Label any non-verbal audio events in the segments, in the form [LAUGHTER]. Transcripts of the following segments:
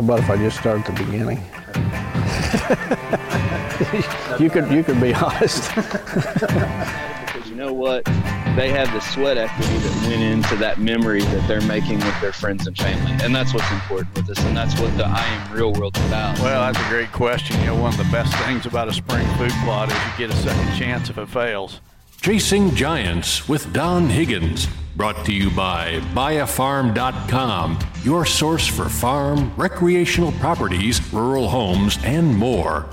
How about if I just start at the beginning? you could you could be honest. because you know what? They have the sweat equity that went into that memory that they're making with their friends and family, and that's what's important with us, and that's what the I am real world's about. Well, that's a great question. You know, one of the best things about a spring food plot is you get a second chance if it fails. Chasing Giants with Don Higgins. Brought to you by buyafarm.com, your source for farm, recreational properties, rural homes, and more.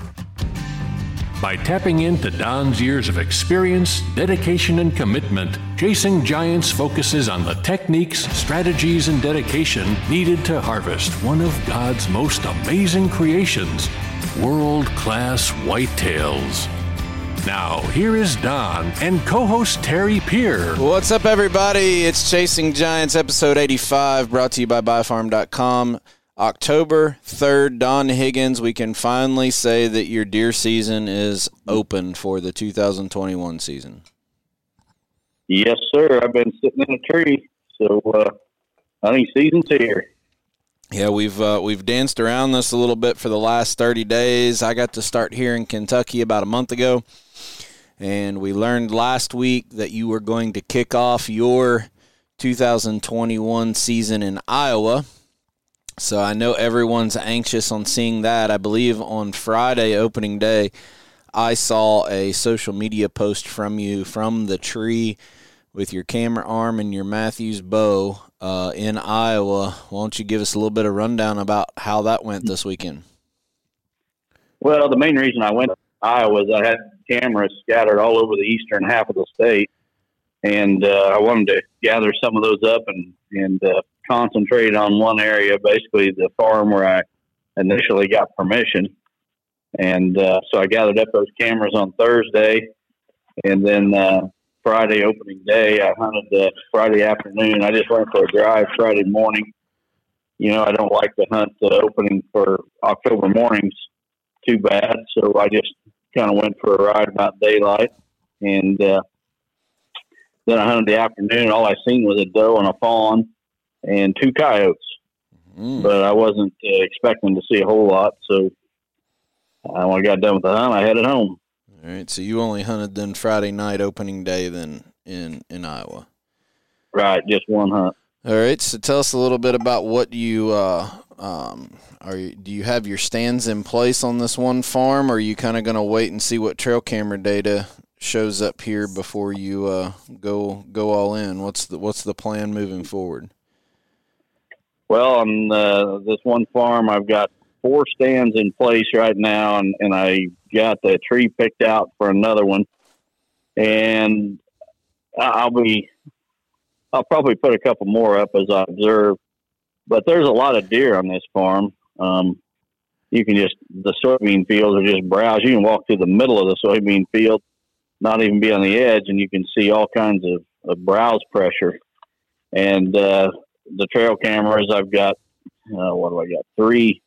By tapping into Don's years of experience, dedication, and commitment, Chasing Giants focuses on the techniques, strategies, and dedication needed to harvest one of God's most amazing creations world class whitetails. Now, here is Don and co host Terry Peer. What's up, everybody? It's Chasing Giants, episode 85, brought to you by BuyFarm.com. October 3rd, Don Higgins, we can finally say that your deer season is open for the 2021 season. Yes, sir. I've been sitting in a tree, so uh, I think season's here. Yeah, we've uh, we've danced around this a little bit for the last 30 days. I got to start here in Kentucky about a month ago. And we learned last week that you were going to kick off your 2021 season in Iowa. So I know everyone's anxious on seeing that. I believe on Friday, opening day, I saw a social media post from you from the tree with your camera arm and your Mathews bow uh, in Iowa. Why don't you give us a little bit of rundown about how that went this weekend? Well, the main reason I went Iowa is I had cameras scattered all over the eastern half of the state, and uh, I wanted to gather some of those up and and uh, concentrate on one area, basically the farm where I initially got permission. And uh, so I gathered up those cameras on Thursday, and then uh, Friday opening day, I hunted the Friday afternoon. I just went for a drive Friday morning. You know, I don't like to hunt the opening for October mornings too bad, so I just kind of went for a ride about daylight, and uh, then I hunted the afternoon. All I seen was a doe and a fawn, and two coyotes. Mm. But I wasn't uh, expecting to see a whole lot, so uh, when I got done with the hunt, I headed home. All right, so you only hunted then Friday night opening day then in in Iowa. Right, just one hunt. All right, so tell us a little bit about what you uh, um, are you, do you have your stands in place on this one farm, or are you kind of going to wait and see what trail camera data shows up here before you uh, go go all in? What's the what's the plan moving forward? Well, on uh, this one farm, I've got four stands in place right now, and, and I got the tree picked out for another one, and I'll be I'll probably put a couple more up as I observe. But there's a lot of deer on this farm, um, you can just the soybean fields are just browse. You can walk through the middle of the soybean field, not even be on the edge, and you can see all kinds of, of browse pressure. And uh, the trail cameras, I've got uh, what do I got? Three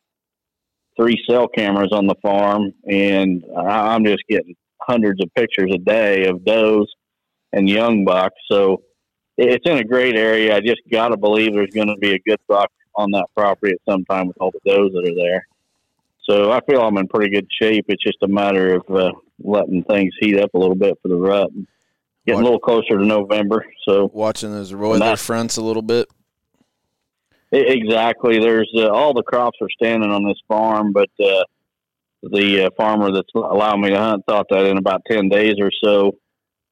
three cell cameras on the farm, and I'm just getting hundreds of pictures a day of does and young bucks. So it's in a great area. I just got to believe there's going to be a good buck on that property at some time with all the does that are there. So I feel I'm in pretty good shape. It's just a matter of uh, letting things heat up a little bit for the rut. Getting Watch, a little closer to November. So watching those weather fronts a little bit. Exactly. There's uh, all the crops are standing on this farm, but uh, the uh, farmer that's allowing me to hunt thought that in about ten days or so,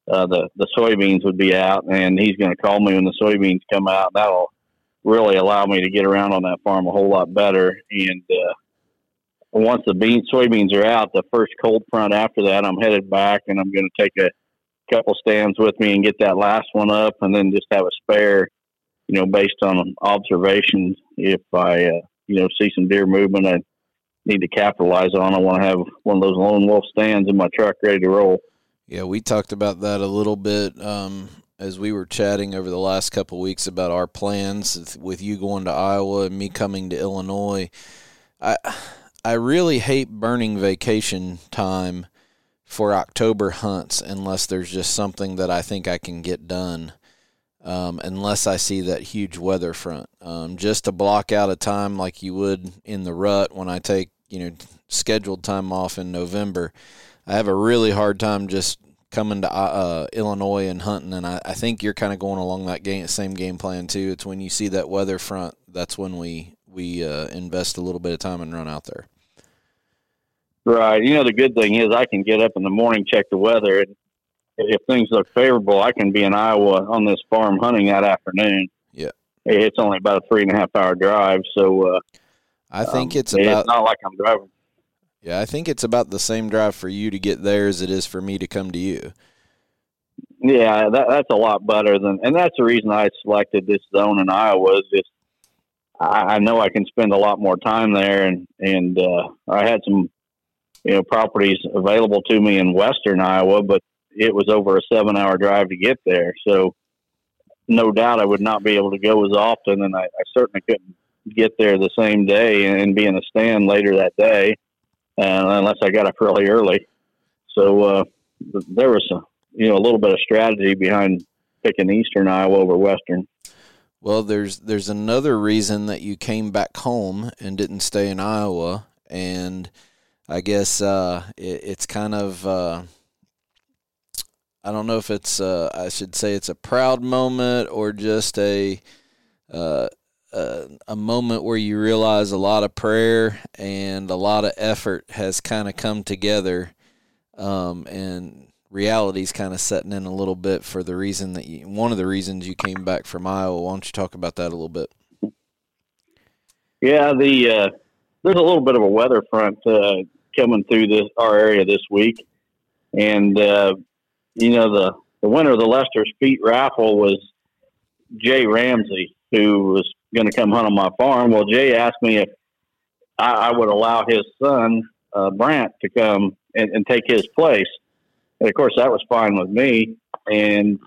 uh, the the soybeans would be out, and he's going to call me when the soybeans come out. That'll really allow me to get around on that farm a whole lot better. And uh, once the bean soybeans are out, the first cold front after that, I'm headed back and I'm going to take a couple stands with me and get that last one up, and then just have a spare. You know, based on observations, if I uh, you know see some deer movement, I need to capitalize on. I want to have one of those lone wolf stands in my truck ready to roll. Yeah, we talked about that a little bit um, as we were chatting over the last couple weeks about our plans with you going to Iowa and me coming to Illinois, I I really hate burning vacation time for October hunts unless there's just something that I think I can get done. um, unless I see that huge weather front. Um, just to block out a time like you would in the rut when I take you know scheduled time off in November. I have a really hard time just coming to uh, Illinois and hunting, and I, I think you're kind of going along that game, same game plan too. It's when you see that weather front, that's when we we uh, invest a little bit of time and run out there. Right. You know, the good thing is I can get up in the morning, check the weather, and if things look favorable, I can be in Iowa on this farm hunting that afternoon. Yeah. It's only about a three and a half hour drive, so uh, I think um, it's about it's not like I'm driving. Yeah, I think it's about the same drive for you to get there as it is for me to come to you. Yeah, that, that's a lot better than, and that's the reason I selected this zone in Iowa. Is just I, I know I can spend a lot more time there, and and uh, I had some you know properties available to me in western Iowa, but it was over a seven hour drive to get there. So no doubt I would not be able to go as often, and I, I certainly couldn't get there the same day and be in a stand later that day, uh, unless I got up really early. So uh, there was a you know a little bit of strategy behind picking Eastern Iowa over Western. Well, there's there's another reason that you came back home and didn't stay in Iowa, and I guess uh, it, it's kind of uh, I don't know if it's uh, I should say it's a proud moment or just a a moment where you realize a lot of prayer and a lot of effort has kind of come together, um, and reality's kind of setting in a little bit for the reason that you, one of the reasons you came back from Iowa. Why don't you talk about that a little bit? Yeah, the uh, there's a little bit of a weather front uh, coming through this our area this week, and uh, you know the the winner of the Lester's Feet raffle was Jay Ramsey, who was going to come hunt on my farm. Well, Jay asked me if I, I would allow his son uh, Brant to come and, and take his place, and of course that was fine with me. And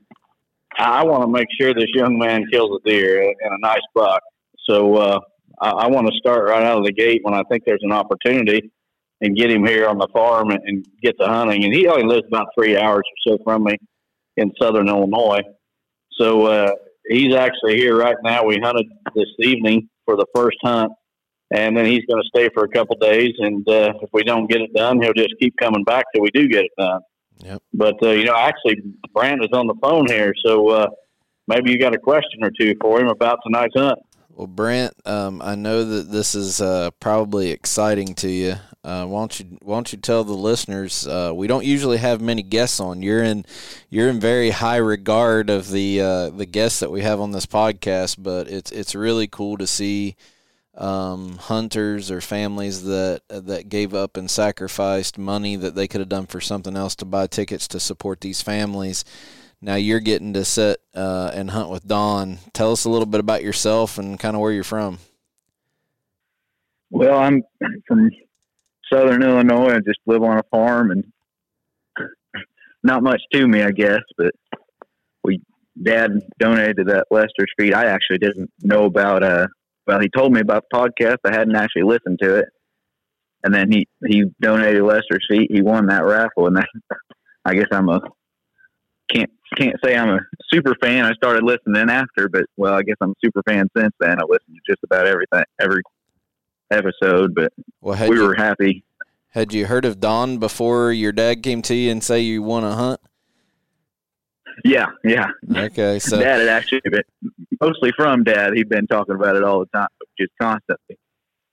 I want to make sure this young man kills a deer and a nice buck. So uh, I, I want to start right out of the gate when I think there's an opportunity and get him here on the farm and, and get to hunting. And he only lives about three hours or so from me in southern Illinois. So uh, he's actually here right now. We hunted this evening for the first hunt, and then he's going to stay for a couple days. And uh, if we don't get it done, he'll just keep coming back till we do get it done. Yep. But uh, you know, actually, Brant is on the phone here, so uh, maybe you got a question or two for him about tonight's hunt. Well, Brant, um, I know that this is uh, probably exciting to you. Uh, why don't you Why don't you tell the listeners? Uh, we don't usually have many guests on. You're in You're in very high regard of the uh, the guests that we have on this podcast, but it's it's really cool to see um, hunters or families that that gave up and sacrificed money that they could have done for something else to buy tickets to support these families. Now you're getting to sit uh, and hunt with Don. Tell us a little bit about yourself and kind of where you're from. Well, I'm from Southern Illinois. I just live on a farm, and [LAUGHS] not much to me, I guess. But we, Dad donated that Lester's feed. I actually didn't know about. Uh, well, he told me about the podcast. I hadn't actually listened to it, and then he he donated Lester's feet. He won that raffle, and then [LAUGHS] I guess I'm a can't can't say I'm a super fan. I started listening after, but well, I guess I'm a super fan since then. I listen to just about everything, every episode. But Well, we you, were happy. had you heard of Don before your dad came to you and say you want to hunt? Yeah, yeah. Okay, so Dad had actually been mostly from Dad. He'd been talking about it all the time, just constantly.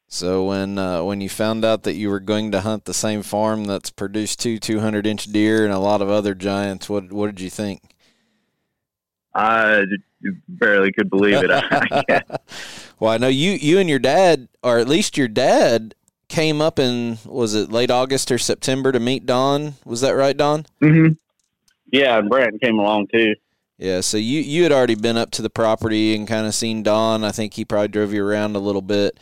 so when uh, when you found out that you were going to hunt the same farm that's produced two 200 inch deer and a lot of other giants, what what did you think? I barely could believe it. [LAUGHS] I guess. [LAUGHS] well, I know you you and your dad, or at least your dad, came up in was it late August or September to meet Don? Was that right, Don? hmm Yeah, and Brandon came along too. Yeah, so you you had already been up to the property and kind of seen Don. I think he probably drove you around a little bit.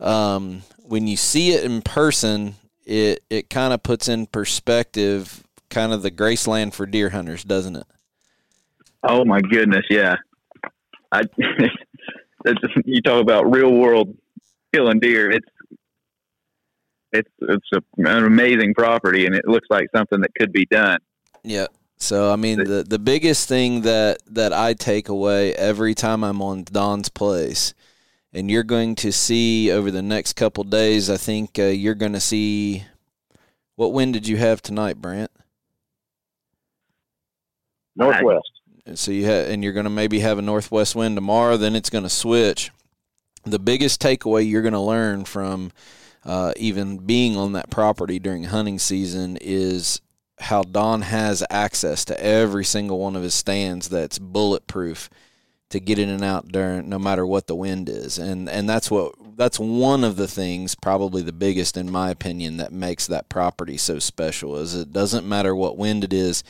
Um, when you see it in person, it it kind of puts in perspective, kind of the Graceland for deer hunters, doesn't it? Oh my goodness, yeah. I [LAUGHS] it's, you talk about real world killing deer. It's it's it's a, an amazing property, and it looks like something that could be done. Yeah. So I mean the the biggest thing that that I take away every time I'm on Don's place, and you're going to see over the next couple days. I think uh, you're going to see. What wind did you have tonight, Brant? Northwest. So you have, and you're going to maybe have a northwest wind tomorrow. Then it's going to switch. The biggest takeaway you're going to learn from uh, even being on that property during hunting season is how Don has access to every single one of his stands that's bulletproof to get in and out during no matter what the wind is. And and that's what that's one of the things probably the biggest in my opinion that makes that property so special is it doesn't matter what wind it is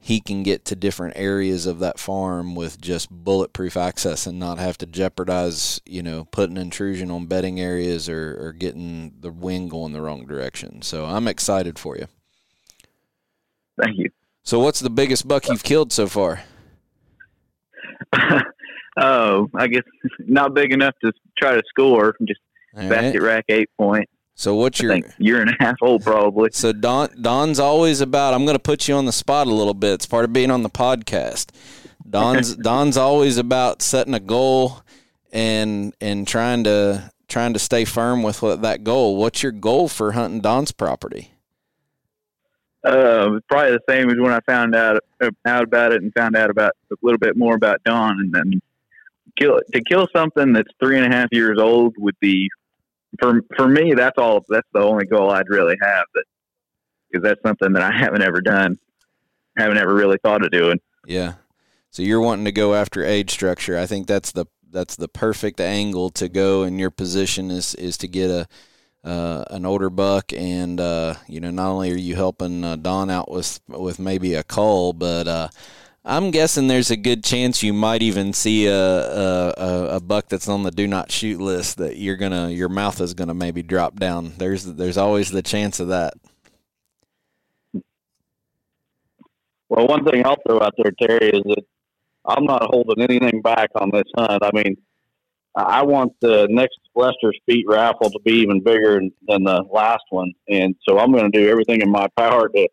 he can get to different areas of that farm with just bulletproof access and not have to jeopardize, you know, putting intrusion on bedding areas or, or getting the wind going the wrong direction. So I'm excited for you. Thank you. So what's the biggest buck you've killed so far? [LAUGHS] oh, I guess not big enough to try to score. Just All basket right. rack eight point. So what's your year and [LAUGHS] a half old probably. So Don Don's always about. I'm going to put you on the spot a little bit. It's part of being on the podcast. Don's [LAUGHS] Don's always about setting a goal and and trying to trying to stay firm with what that goal. What's your goal for hunting Don's property? Uh, probably the same as when I found out out about it and found out about a little bit more about Don. And then kill to kill something that's three and a half years old would be for for me. That's all. That's the only goal I'd really have. That because that's something that I [LAUGHS] haven't ever done. Haven't ever really thought of doing. Yeah. So you're wanting to go after age structure. I think that's the that's the perfect angle to go in your position is is to get a uh, an older buck and uh, you know not only are you helping uh, Don out with with maybe a cull, but uh, I'm guessing there's a good chance you might even see a, a a buck that's on the do not shoot list that you're gonna your mouth is gonna maybe drop down. There's there's always the chance of that. Well, one thing I'll throw out there, Terry, is that I'm not holding anything back on this hunt. I mean, I want the next Lester's Feet raffle to be even bigger than the last one, and so I'm going to do everything in my power to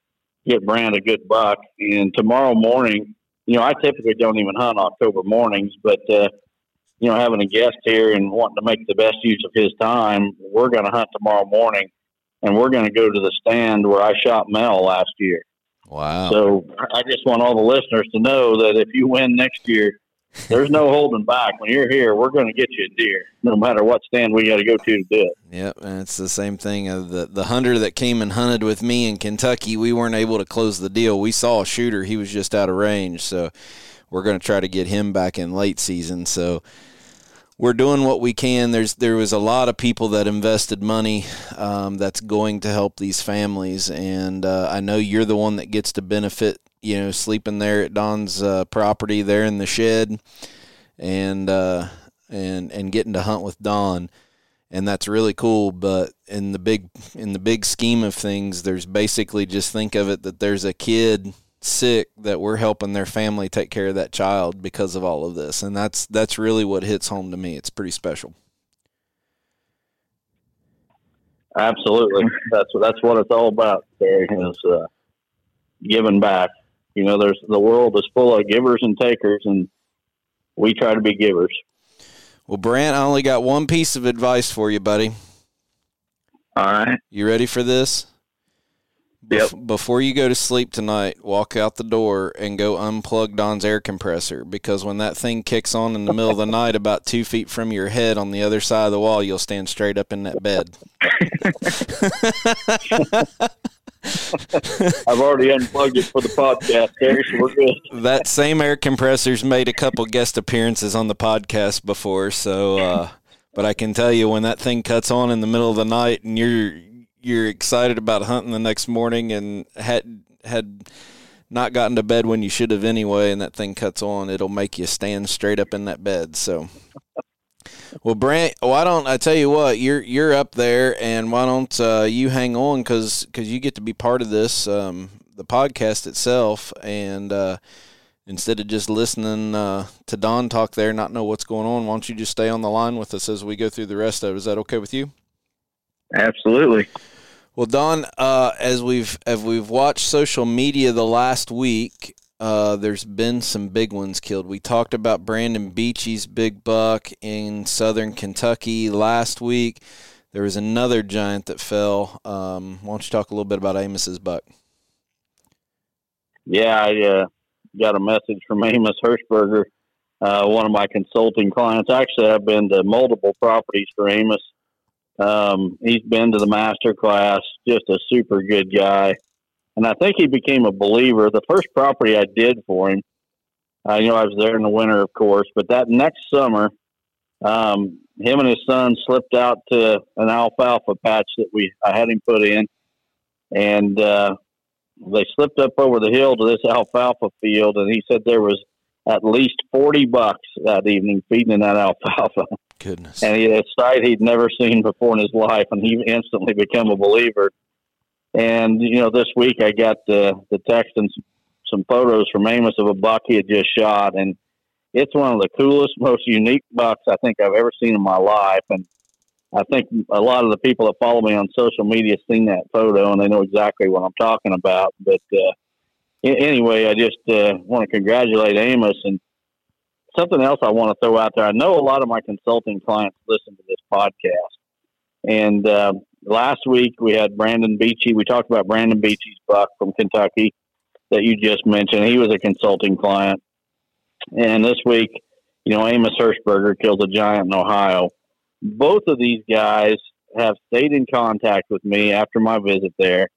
get Brant a good buck. And tomorrow morning, you know, I typically don't even hunt October mornings, but uh, you know, having a guest here and wanting to make the best use of his time, we're going to hunt tomorrow morning, and we're going to go to the stand where I shot Mel last year. Wow. So I just want all the listeners to know that if you win next year, there's no holding back. When you're here, we're going to get you a deer, no matter what stand we got to go to to do it. Yep, and it's the same thing. Uh, the the hunter that came and hunted with me in Kentucky, we weren't able to close the deal. We saw a shooter; he was just out of range, so we're going to try to get him back in late season. So we're doing what we can. There's there was a lot of people that invested money um, that's going to help these families, and uh, I know you're the one that gets to benefit. You know, sleeping there at Don's uh, property, there in the shed, and uh, and and getting to hunt with Don and that's really cool but in the big in the big scheme of things there's basically just think of it that there's a kid sick that we're helping their family take care of that child because of all of this and that's that's really what hits home to me it's pretty special Absolutely, that's that's what it's all about. Terry is uh, giving back. You know, there's the world is full of givers and takers, and we try to be givers. well brant i only got one piece of advice for you buddy All right. you ready for this Yep. Bef- before you go to sleep tonight, walk out the door and go unplug Don's air compressor because when that thing kicks on in the middle of the night, about two feet from your head on the other side of the wall, you'll stand straight up in that bed. [LAUGHS] [LAUGHS] I've already unplugged it for the podcast, Terry, so we're good. that same air compressor's made a couple guest appearances on the podcast before, so uh, but I can tell you when that thing cuts on in the middle of the night and you're you're excited about hunting the next morning and had had not gotten to bed when you should have anyway and that thing cuts on, it'll make you stand straight up in that bed. So well, Brant, why don't I tell you what? You're you're up there, and why don't uh, you hang on because you get to be part of this um, the podcast itself, and uh, instead of just listening uh, to Don talk there, not know what's going on, why don't you just stay on the line with us as we go through the rest of it? Is that okay with you? Absolutely. Well, Don, uh, as we've as we've watched social media the last week, uh, there's been some big ones killed. We talked about Brandon Beachy's big buck in southern Kentucky last week. There was another giant that fell. Um, why don't you talk a little bit about Amos's buck? Yeah, I uh, got a message from [LAUGHS] Amos Hirschberger, uh, one of my consulting clients. Actually, I've been to multiple properties for Amos. Um, he's been to the master class, just a super good guy. And I think he became a believer. The first property I did for him, uh, you know, I was there in the winter, of course, but that next summer, um, him and his son slipped out to an alfalfa patch that we I had him put in, and uh, they slipped up over the hill to this alfalfa field, and he said there was at least forty bucks that evening feeding in that [LAUGHS] alfalfa. Goodness, and he, a sight he'd never seen before in his life, and he instantly became a believer. And you know, this week I got the the text and some, photos from Amos of a buck he had just shot, and it's one of the coolest, [LAUGHS] most unique bucks I think I've ever seen in my life. And I think a lot of the people that follow me on social media seen that photo and they know exactly what I'm talking about. But uh, anyway, I just uh, want to congratulate Amos and something else I want to throw out there. I know a lot of my consulting clients listen to this podcast, and uh, last week we had Brandon Beachy. We talked about Brandon Beachy's buck from Kentucky that you just mentioned. He was a consulting client, and this week, you know, Amos Hirschberger killed a giant in Ohio. Both of these guys have stayed in contact with me after my visit there,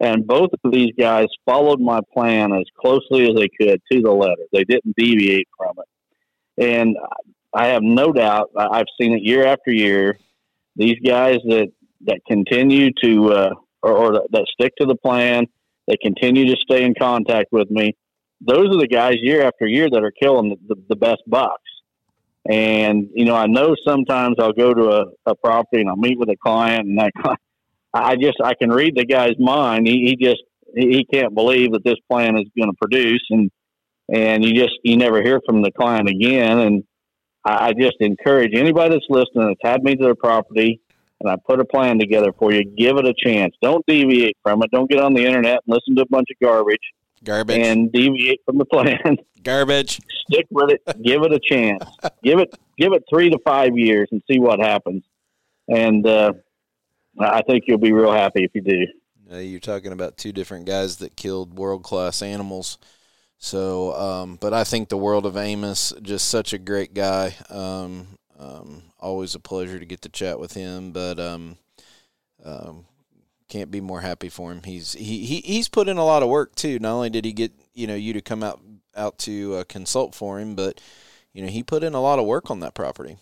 and both of these guys followed my plan as closely as they could to the letter. They didn't deviate from it, and I have no doubt. I've seen it year after year. These guys that that continue to uh, or, or that stick to the plan, they continue to stay in contact with me those are the guys year after year that are killing the, the, the best bucks. And, you know, I know sometimes I'll go to a, a property and I'll meet with a client and that I just, I can read the guy's mind. He, he just, he can't believe that this plan is going to produce and, and you just, you never hear from the client again. And I, I just encourage anybody that's listening that's had me to their property and I put a plan together for you, give it a chance. Don't deviate from it. Don't get on the internet and listen to a bunch of garbage Garbage. And deviate from the plan. [LAUGHS] Garbage. Stick with it. give it a chance. [LAUGHS] give it give it three to five years and see what happens. And uh, I think you'll be real happy if you do. Uh, you're talking about two different guys that killed world class animals. So, um, but I think the world of Amos, just such a great guy. Um, um, always a pleasure to get to chat with him. But um, um, can't be more happy for him. He's he, he he's put in a lot of work too. Not only did he get you know you to come out out to uh, consult for him, but you know he put in a lot of work on that property.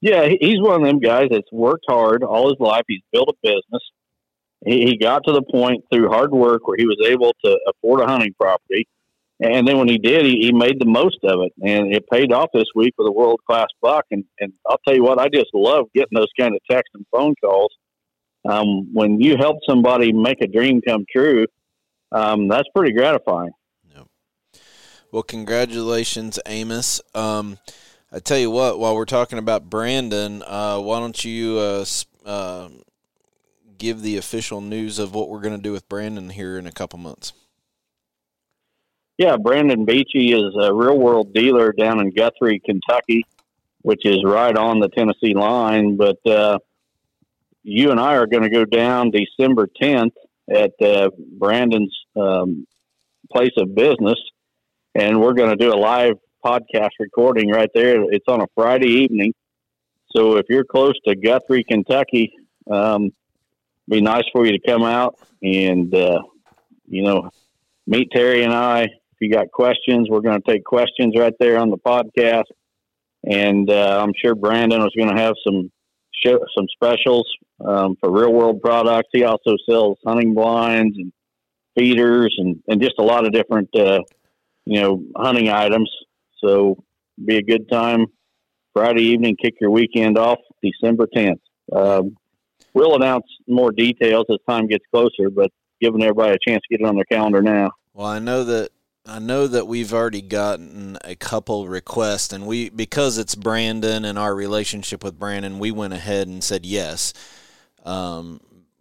Yeah, he's one of them guys that's worked hard all his life. He's built a business. He, he got to the point through hard work where he was able to afford a hunting property. And then when he did, he, he made the most of it, and it paid off this week with a world class buck. And, and I'll tell you what, I just love getting those kind of text and phone calls um, when you help somebody make a dream come true, um, that's pretty gratifying. Yep. Well, congratulations, Amos. Um, I tell you what, while we're talking about Brandon, uh, why don't you uh, uh, give the official news of what we're going to do with Brandon here in a couple months? Yeah, Brandon Beachy is a real world dealer down in Guthrie, Kentucky, which is right on the Tennessee line. But uh, you and I are going to go down December 10th at uh, Brandon's um, place of business, and we're going to do a live podcast recording right there. It's on a Friday evening, so if you're close to Guthrie, Kentucky, um, be nice for you to come out and uh, you know meet Terry and I. You got questions, we're going to take questions right there on the podcast, and uh, I'm sure Brandon is going to have some show, some specials um, for real world products. He also sells hunting blinds and feeders and, and just a lot of different, uh, you know, hunting items. So be a good time Friday evening, kick your weekend off December 10th. Um, we'll announce more details as time gets closer, but giving everybody a chance to get it on their calendar now. Well, I know that I know that we've already gotten a couple requests, and we because it's Brandon and our relationship with Brandon, we went ahead and said yes. Um,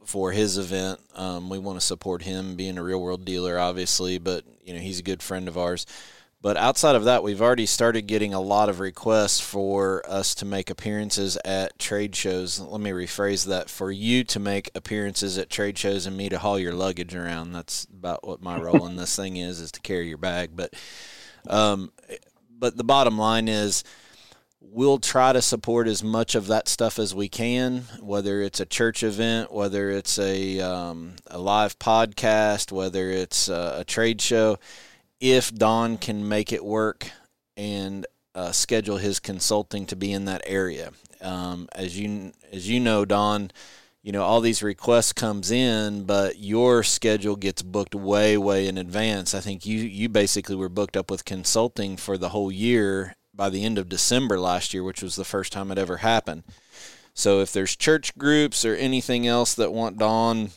for his event. Um, we want to support him being a real world dealer, obviously, but you know he's a good friend of ours. But outside of that, we've already started getting a lot of requests for us to make appearances at trade shows. Let me rephrase that for you to make appearances at trade shows and me to haul your luggage around. That's about what my role in this thing is, is to carry your bag. But, um, but the bottom line is we'll try to support as much of that stuff as we can, whether it's a church event, whether it's a, um, a live podcast, whether it's a, a trade show if Don can make it work and uh, schedule his consulting to be in that area. Um, as you as you know, Don, you know all these requests comes in, but your schedule gets booked way way in advance. I think you you basically were booked up with consulting for the whole year by the end of December last year, which was the first time it ever happened. So if there's church groups or anything else that want Don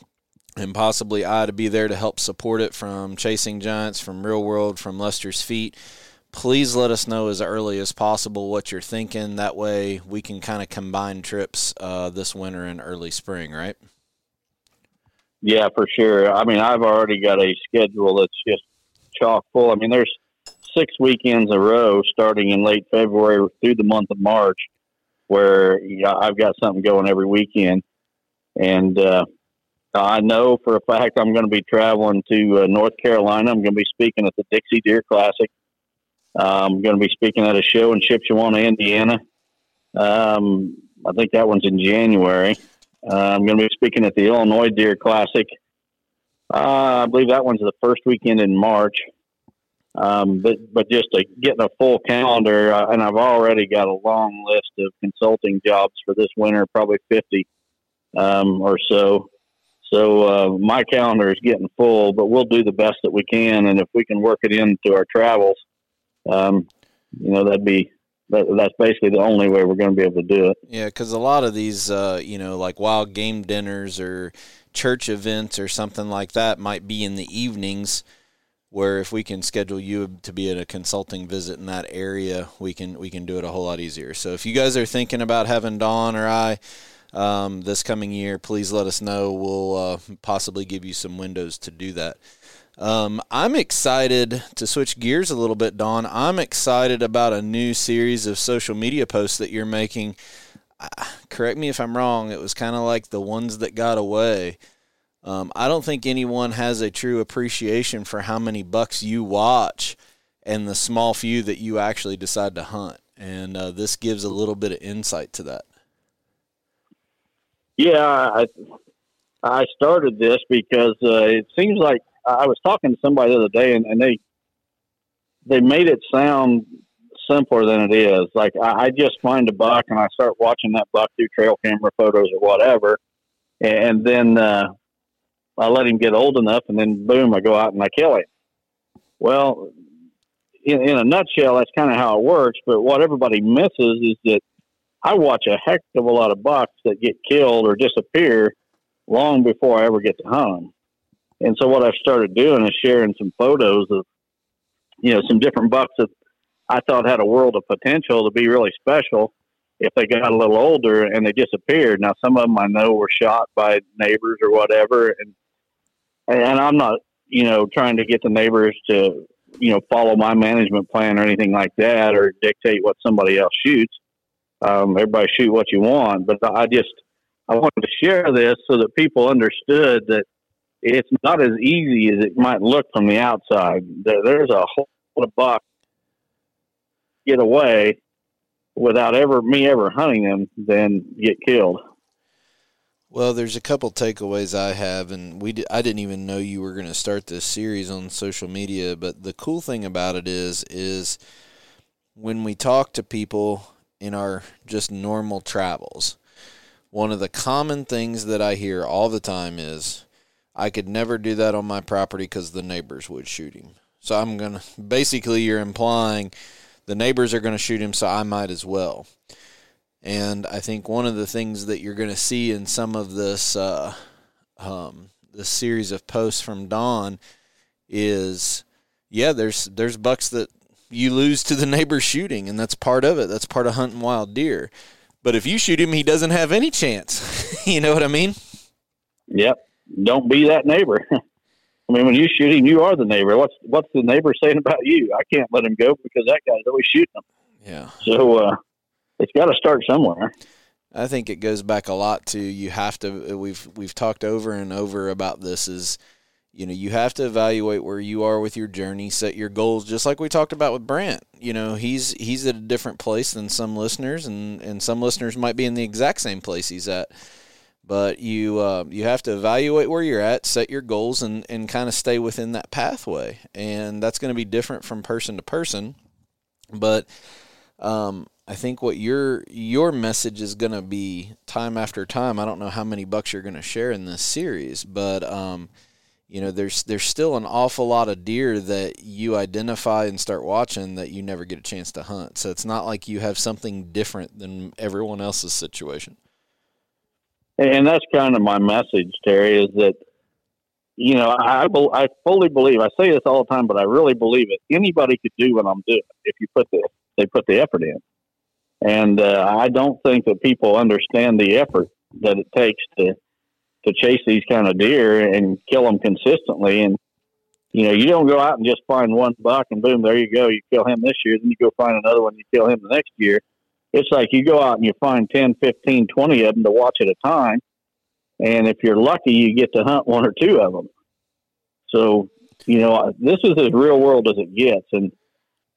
and possibly I to be there to help support it from Chasing Giants, from Real World, from Lester's Feet. Please let us know as early as possible what you're thinking. That way we can kind of combine trips uh, this winter and early spring, right? Yeah, for sure. I mean, I've already got a schedule that's just chock full. I mean, there's six weekends a row starting in late February through the month of March where I've got something going every weekend. And, uh, I know for a fact I'm going to be traveling to uh, North Carolina. I'm going to be speaking at the Dixie Deer Classic. I'm going to be speaking at a show in Shipshewana, Indiana. Um, I think that one's in January. Uh, I'm going to be speaking at the Illinois Deer Classic. Uh, I believe that one's the first weekend in March. Um, but but just a, getting a full calendar, uh, and I've already got a long list of consulting jobs for this winter, probably fifty um, or so. So uh, my calendar is getting full, but we'll do the best that we can, and if we can work it into our travels, um, you know, that'd be that, that's basically the only way we're going to be able to do it. Yeah, because a lot of these, uh, you know, like wild game dinners or church events or something like that might be in the evenings. Where if we can schedule you to be at a consulting visit in that area, we can we can do it a whole lot easier. So if you guys are thinking about having Don or I um, this coming year, please let us know. We'll uh, possibly give you some windows to do that. Um, I'm excited to switch gears a little bit, Don. I'm excited about a new series of social media posts that you're making. Uh, correct me if I'm wrong. It was kind of like the ones that got away. Um, I don't think anyone has a true appreciation for how many bucks you watch and the small few that you actually decide to hunt. And uh, this gives a little bit of insight to that. Yeah, I, I started this because uh, it seems like I was talking to somebody the other day, and, and they they made it sound simpler than it is. Like I, I just find a buck and I start watching that buck through trail camera photos or whatever, and then uh, I let him get old enough, and then boom, I go out and I kill him. Well, in, in a nutshell, that's kind of how it works. But what everybody misses is that I watch a heck of a lot of bucks that get killed or disappear long before I ever get to hunt. And so what I've started doing is sharing some photos of, you know, some different bucks that I thought had a world of potential to be really special if they got a little older and they disappeared. Now, some of them I know were shot by neighbors or whatever. And, and I'm not, you know, trying to get the neighbors to, you know, follow my management plan or anything like that or dictate what somebody else shoots um, everybody shoot what you want. But I just I wanted to share this so that people understood that it's not as easy as it might look from the outside. There's a whole lot of bucks get away without ever me ever hunting them, then get killed. Well, there's a couple takeaways I have, and we I didn't even know you were going to start this series on social media. But the cool thing about it is, is when we talk to people in our just normal travels, one of the common things that I hear all the time is, I could never do that on my property because the neighbors would shoot him. So I'm going to basically, you're implying the neighbors are going to shoot him, so I might as well. And I think one of the things that you're going to see in some of this, uh, um, this series of posts from Don is, yeah, there's there's bucks that you lose to the neighbor shooting, and that's part of it. That's part of hunting wild deer. But if you shoot him, he doesn't have any chance. [LAUGHS] you know what I mean? Yep. Don't be that neighbor. [LAUGHS] I mean, when you shoot him, you are the neighbor. What's what's the neighbor saying about you? I can't let him go because that guy's always shooting him. Yeah. So uh, it's got to start somewhere. I think it goes back a lot to you have to. We've we've talked over and over about this. Is you know you have to evaluate where you are with your journey, set your goals, just like we talked about with Brant. You know he's he's at a different place than some listeners, and and some listeners might be in the exact same place he's at. But you uh, you have to evaluate where you're at, set your goals, and and kind of stay within that pathway. And that's going to be different from person to person. But um, I think what your your message is going to be time after time. I don't know how many bucks you're going to share in this series, but um, you know, there's there's still an awful lot of deer that you identify and start watching that you never get a chance to hunt. So it's not like you have something different than everyone else's situation. And that's kind of my message, Terry, is that you know I I fully believe. I say this all the time, but I really believe it. Anybody could do what I'm doing if you put the they put the effort in. And uh, I don't think that people understand the effort that it takes to to chase these kind of deer and kill them consistently. And you know, you don't go out and just find one buck and boom, there you go. You kill him this year, then you go find another one, you kill him the next year. It's like you go out and you find 10, 15, 20 of them to watch at a time. And if you're lucky, you get to hunt one or two of them. So, you know, this is as real world as it gets. And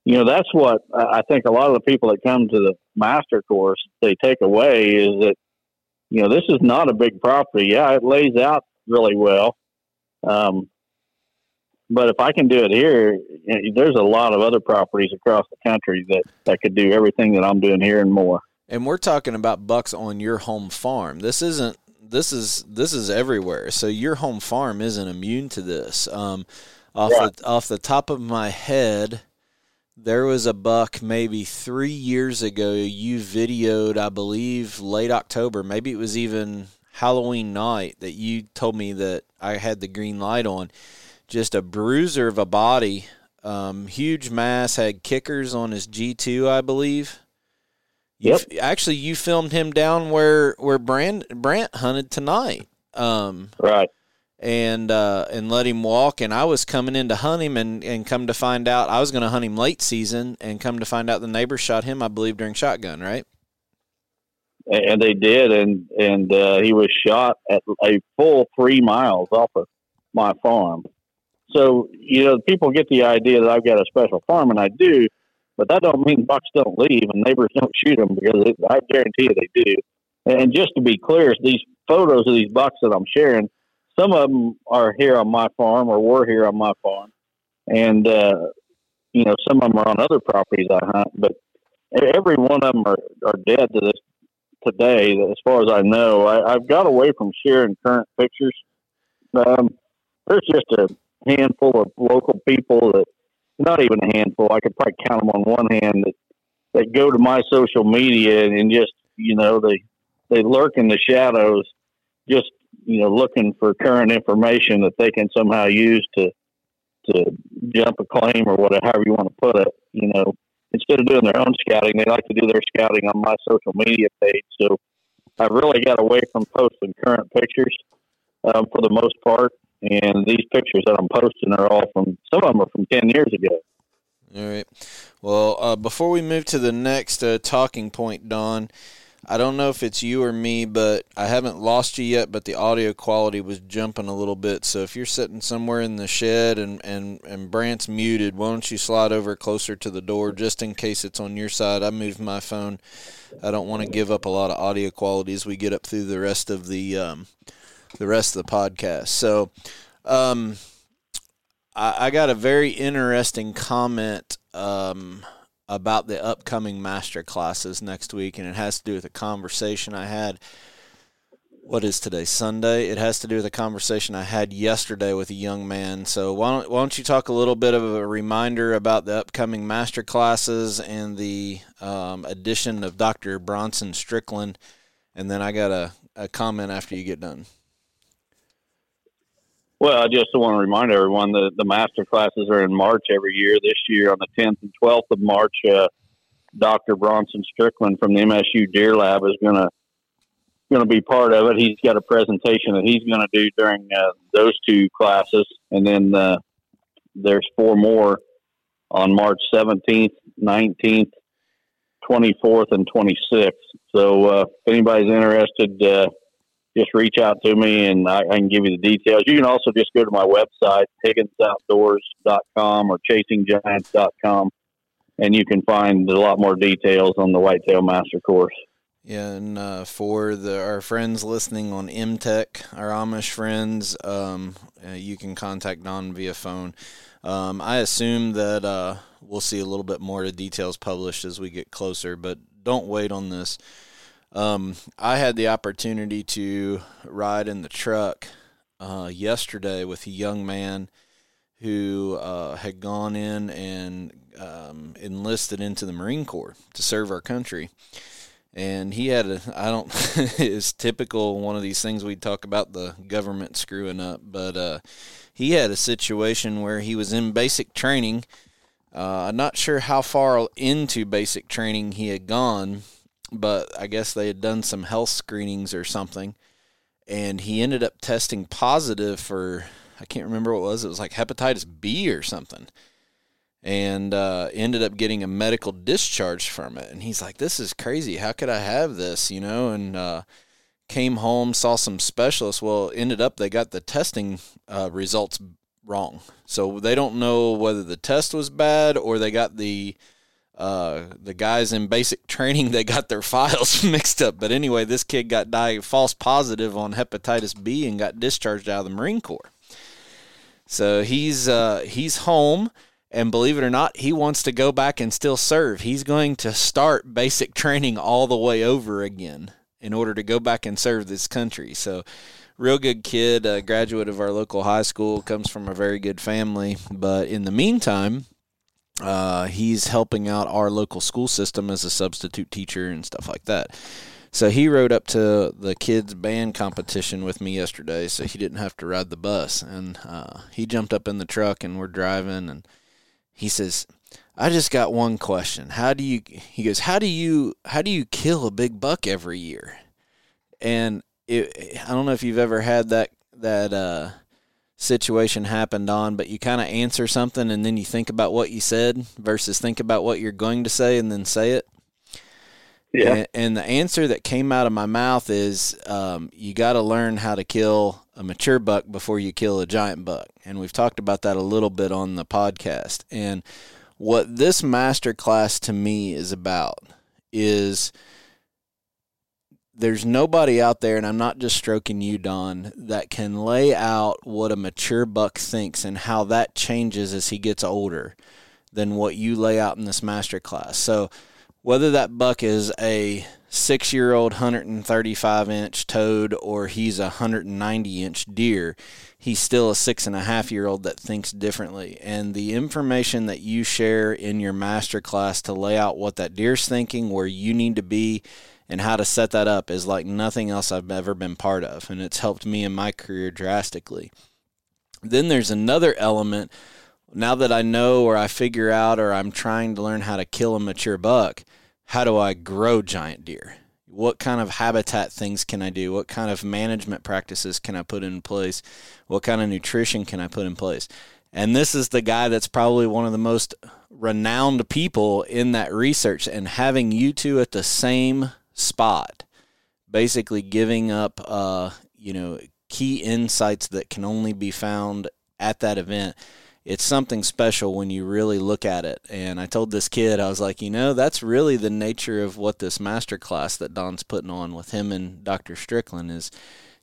you know that's what I think a lot of the people that come to the master course they take away is that you know this is not a big property. Yeah, it lays out really well, um, but if I can do it here, there's a lot of other properties across the country that that could do everything that I'm doing here and more. And we're talking about bucks on your home farm. This isn't. This is this is everywhere. So your home farm isn't immune to this. Um, off right. the off the top of my head, there was a buck maybe three years ago you videoed, I believe, late October. Maybe it was even Halloween night that you told me that I had the green light on. Just a bruiser of a body, um, huge mass, had kickers on his G2, I believe. Yep. You, actually, you filmed him down where where Brand, Brant hunted tonight. Um, right and uh, and let him walk. And I was coming in to hunt him, and, and come to find out I was going to hunt him late season, and come to find out the neighbor shot him, I believe, during shotgun, right? And they did, and and uh, he was shot at a full three miles off of my farm. So you know, people get the idea that I've got a special farm, and I do, but that don't mean bucks don't leave and neighbors don't shoot them because it, I guarantee you they do. And just to be clear, these photos of these bucks that I'm sharing, some of them are here on my farm or were here on my farm, and uh, you know some of them are on other properties I hunt. But every one of them are, are dead to this today. As far as I know, I, I've got away from sharing current pictures. Um, there's just a handful of local people that, not even a handful, I could probably count them on one hand that that go to my social media and just you know they they lurk in the shadows just you know, looking for current information that they can somehow use to to jump a claim or whatever, however you want to put it. You know, instead of doing their own scouting, they like to do their scouting on my social media page. So I've really got away from posting current pictures um, for the most part. And these pictures that I'm posting are all from some of them are from ten years ago. All right. Well, uh, before we move to the next uh, talking point, Don, I don't know if it's you or me, but I haven't lost you yet, but the audio quality was jumping a little bit. So if you're sitting somewhere in the shed and, and, and Brant's muted, why don't you slide over closer to the door just in case it's on your side? I moved my phone. I don't want to give up a lot of audio quality as we get up through the rest of the um, the rest of the podcast. So um, I, I got a very interesting comment um, about the upcoming master classes next week, and it has to do with a conversation I had. What is today? Sunday. It has to do with a conversation I had yesterday with a young man. So why don't, why don't you talk a little bit of a reminder about the upcoming master classes and the um, addition of Dr. Bronson Strickland, and then I got a, a comment after you get done. Well, I just want to remind everyone that the master classes are in March every year. This year, on the 10th and 12th of March, uh, Dr. Bronson Strickland from the MSU Deer Lab is going to going to be part of it. He's got a presentation that he's going to do during uh, those two classes, and then uh, there's four more on March 17th, 19th, 24th, and 26th. So uh, if anybody's interested, uh, just reach out to me and I, I, can give you the details. You can also just go to my website, higginsoutdoors.com or chasinggiants.com, and you can find a lot more details on the Whitetail Master course. Yeah, and uh, for the our friends listening on MTech, our Amish friends, um, uh, you can contact Don via phone. Um, I assume that uh, we'll see a little bit more details published as we get closer, but don't wait on this. Um, I had the opportunity to ride in the truck uh, yesterday with a young man who uh, had gone in and um, enlisted into the Marine Corps to serve our country and he had a I don't [LAUGHS] it's typical one of these things we talk about the government screwing up, but uh, he had a situation where he was in basic training. Uh, I'm not sure how far into basic training he had gone, but I guess they had done some health screenings or something, and he ended up testing positive for I can't remember what it was. It was like hepatitis B or something and uh, ended up getting a medical discharge from it. And he's like, "This is crazy. How could I have this?" You know, and uh, came home, saw some specialists. Well, ended up they got the testing uh, results wrong, so they don't know whether the test was bad or they got the uh, the guys in basic [LAUGHS] training they got their [LAUGHS] files [LAUGHS] mixed up. But anyway, this kid got died false positive on hepatitis B and got discharged out of the Marine Corps. So he's uh, he's home and believe it or not, he wants to go back and still serve. He's going to start basic training all the way over again in order to go back and serve this country. So, real good kid, a graduate of our local high school, comes from a very good family. But in the meantime, uh, he's helping out our local school system as a substitute teacher and stuff like that. So he rode up to the kids' band competition with me yesterday, so he didn't have to ride the bus. And uh, he jumped up in the truck, and we're driving, and he says, I just got one question. How do you he goes, How do you how do you kill a big buck every year? And it, I don't know if you've ever had that that uh, situation happened on, but you kind of answer something and then you think about what you said versus think about what you're going to say and then say it. Yeah. And, and the answer that came out of my mouth is um, you got to learn how to kill a mature buck before you kill a giant buck. And we've talked about that a little bit on the podcast. And what this master class to me is about is there's nobody out there, and I'm not just stroking you, Don, that can lay out what a mature buck thinks and how that changes as he gets older than what you lay out in this master class. So, whether that buck is a six year old 135 inch toad or he's a 190 inch deer, he's still a six and a half year old that thinks differently. And the information that you share in your master class to lay out what that deer's thinking, where you need to be, and how to set that up is like nothing else I've ever been part of. And it's helped me in my career drastically. Then there's another element now that I know or I figure out or I'm trying to learn how to kill a mature buck, how do I grow giant deer? What kind of habitat things can I do? What kind of management practices can I put in place? What kind of nutrition can I put in place? And this is the guy that's probably one of the most renowned people in that research. And having you two at the same spot, basically giving up, uh, you know, key insights that can only be found at that event it's something special when you really look at it. And I told this kid, I was like, you know, that's really the nature of what this master class that Don's putting on with him and Dr. Strickland is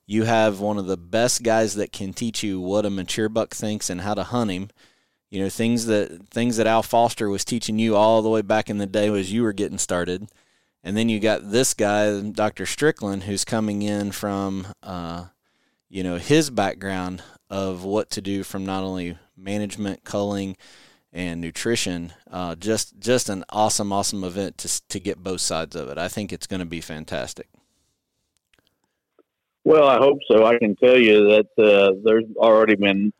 you have one of the best guys that can teach you what a mature buck thinks and how to hunt him. You know, things that things that Al Foster was teaching you all the way back in the day as you were getting started. And then you got this guy, Dr. Strickland, who's coming in from uh, you know, his background of what to do from not only management, culling, and nutrition. Uh, just just an awesome, awesome event to to get both sides of it. I think it's going to be fantastic. Well, I hope so. I can tell you that uh, there's already been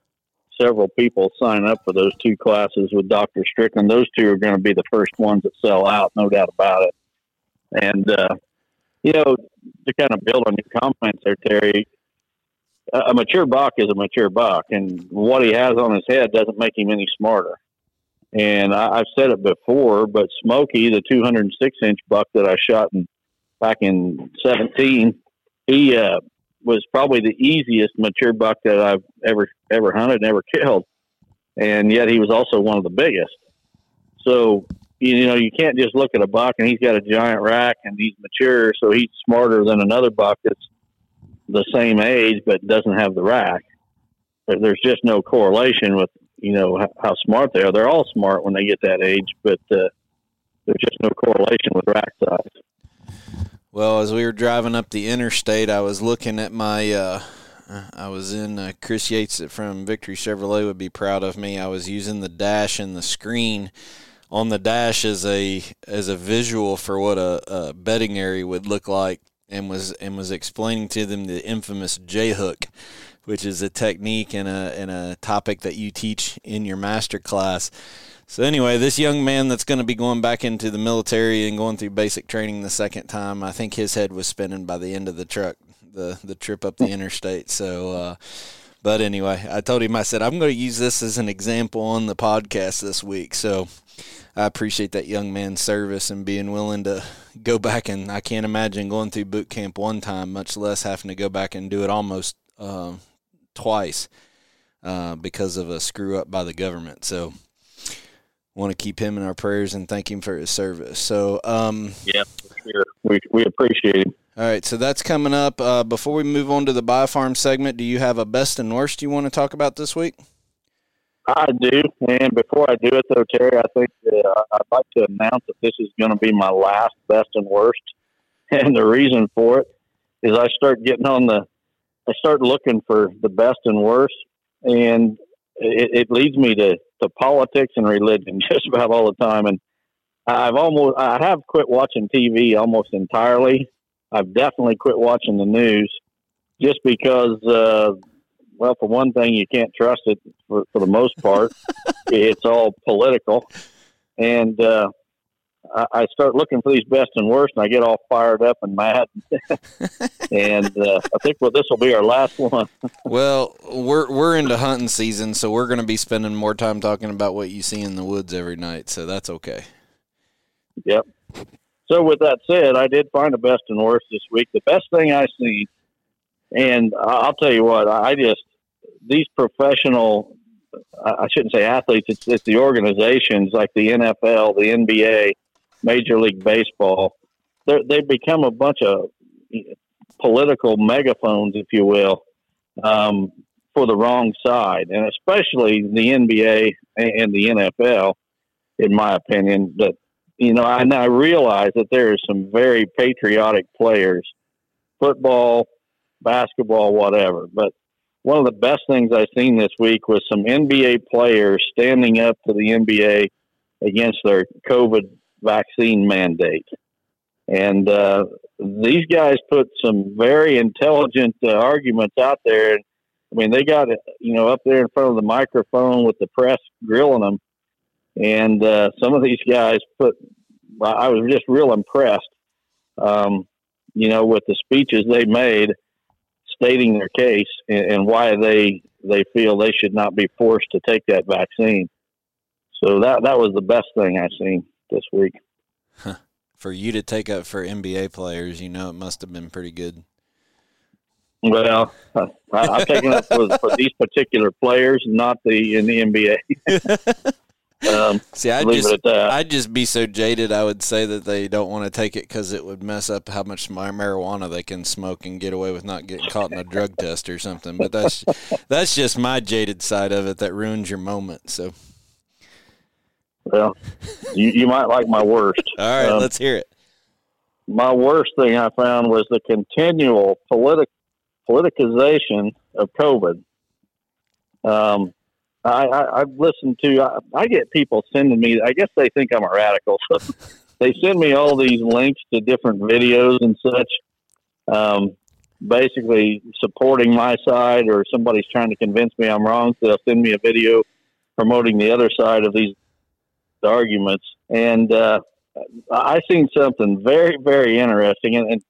several people sign up for those two classes with Dr. Strickland. Those two are going to be the first ones that sell out, no doubt about it. And uh, you know, to kind of build on your comments there, Terry, a mature buck is a mature buck, and what he has on his head doesn't make him any smarter. And I, have said it before, but Smokey, the 206 inch buck that I shot in, back in 17, he uh, was probably the easiest mature buck that I've ever ever hunted and ever killed, and yet he was also one of the biggest. So you know you can't just look at a buck and he's got a giant rack and he's mature, so he's smarter than another buck that's the same age but doesn't have the rack. There's just no correlation with you know how smart they are. They're all smart when they get that age, but uh, there's just no correlation with rack size. Well, as we were driving up the interstate, I was looking at my. Uh, I was in uh, Chris Yates from Victory Chevrolet would be proud of me. I was using the dash and the screen on the dash as a as a visual for what a, a bedding area would look like, and was and was explaining to them the infamous J hook which is a technique and a and a topic that you teach in your master class. So anyway, this young man that's going to be going back into the military and going through basic training the second time, I think his head was spinning by the end of the truck, the the trip up the interstate. So. Uh, but anyway, I told him I said I'm going to use this as an example on the podcast this week. So I appreciate that young man's service and being willing to go back and I can't imagine going through boot camp one time, much less having to go back and do it almost uh, twice uh, because of a screw up by the government. So, want to keep him in our prayers and thank him for his service. So, um, yeah, sure. we we appreciate it. All right, so that's coming up. Uh, before we move on to the Buy a Farm segment, do you have a best and worst you want to talk about this week? I do, and before I do it, though, Terry, I think uh, I'd like to announce that this is going to be my last best and worst, [LAUGHS] and the reason for it is I start getting on the I start looking for the best and worst, and it, it leads me to, to politics and religion [LAUGHS] just about all the time. And I've almost I have quit watching TV almost entirely. I've definitely quit watching the news just because, uh, well, for one thing, you can't trust it for, for the most part. [LAUGHS] it's all political, and uh, I, start looking for these best and worst, and I get all fired up and mad. [LAUGHS] and uh, I think well, this will be our last one. [LAUGHS] well, we're we're into hunting season, so we're going to be spending more time talking about what you see in the woods every night. So that's okay. Yep. So with that said, I did find a best and worst this week. The best thing I seen, and I'll tell you what, I just these professional I shouldn't say athletes, it's, it's the organizations like the NFL, the NBA, Major League Baseball. They've become a bunch of political megaphones, if you will, um, for the wrong side, and especially the NBA and the NFL, in my opinion. That you know, and I realize that there are some very patriotic players, football, basketball, whatever. But one of the best things I've seen this week was some NBA players standing up to the NBA against their COVID vaccine mandate. And uh, these guys put some very intelligent uh, arguments out there. I mean, they got you know, up there in front of the microphone with the press grilling them. And uh, some of these guys put, I was just real impressed, um, you know, with the speeches they made stating their case and, and why they they feel they should not be forced to take that vaccine. So that that was the best thing I seen this week. For you to take up for NBA players, you know it must have been pretty good. Well, I, I've taken up for, for these particular players, not the in the NBA. [LAUGHS] Um, [LAUGHS] See, I'd just, I'd just be so jaded. I would say that they don't want to take it because it would mess up how much marijuana they can smoke and get away with not getting caught in a drug test or something. But that's that's just my jaded side of it that ruins your moment. So well, you, you might like my worst. [LAUGHS] All right, um, let's hear it. My worst thing I found was the continual politic politicization of COVID. Um, I, I, I've listened to. I, I get people sending me. I guess they think I'm a radical, so [LAUGHS] they send me all these links to different videos and such. Um, basically supporting my side, or somebody's trying to convince me I'm wrong. So they'll send me a video promoting the other side of these arguments. And uh, I seen something very, very interesting. And, and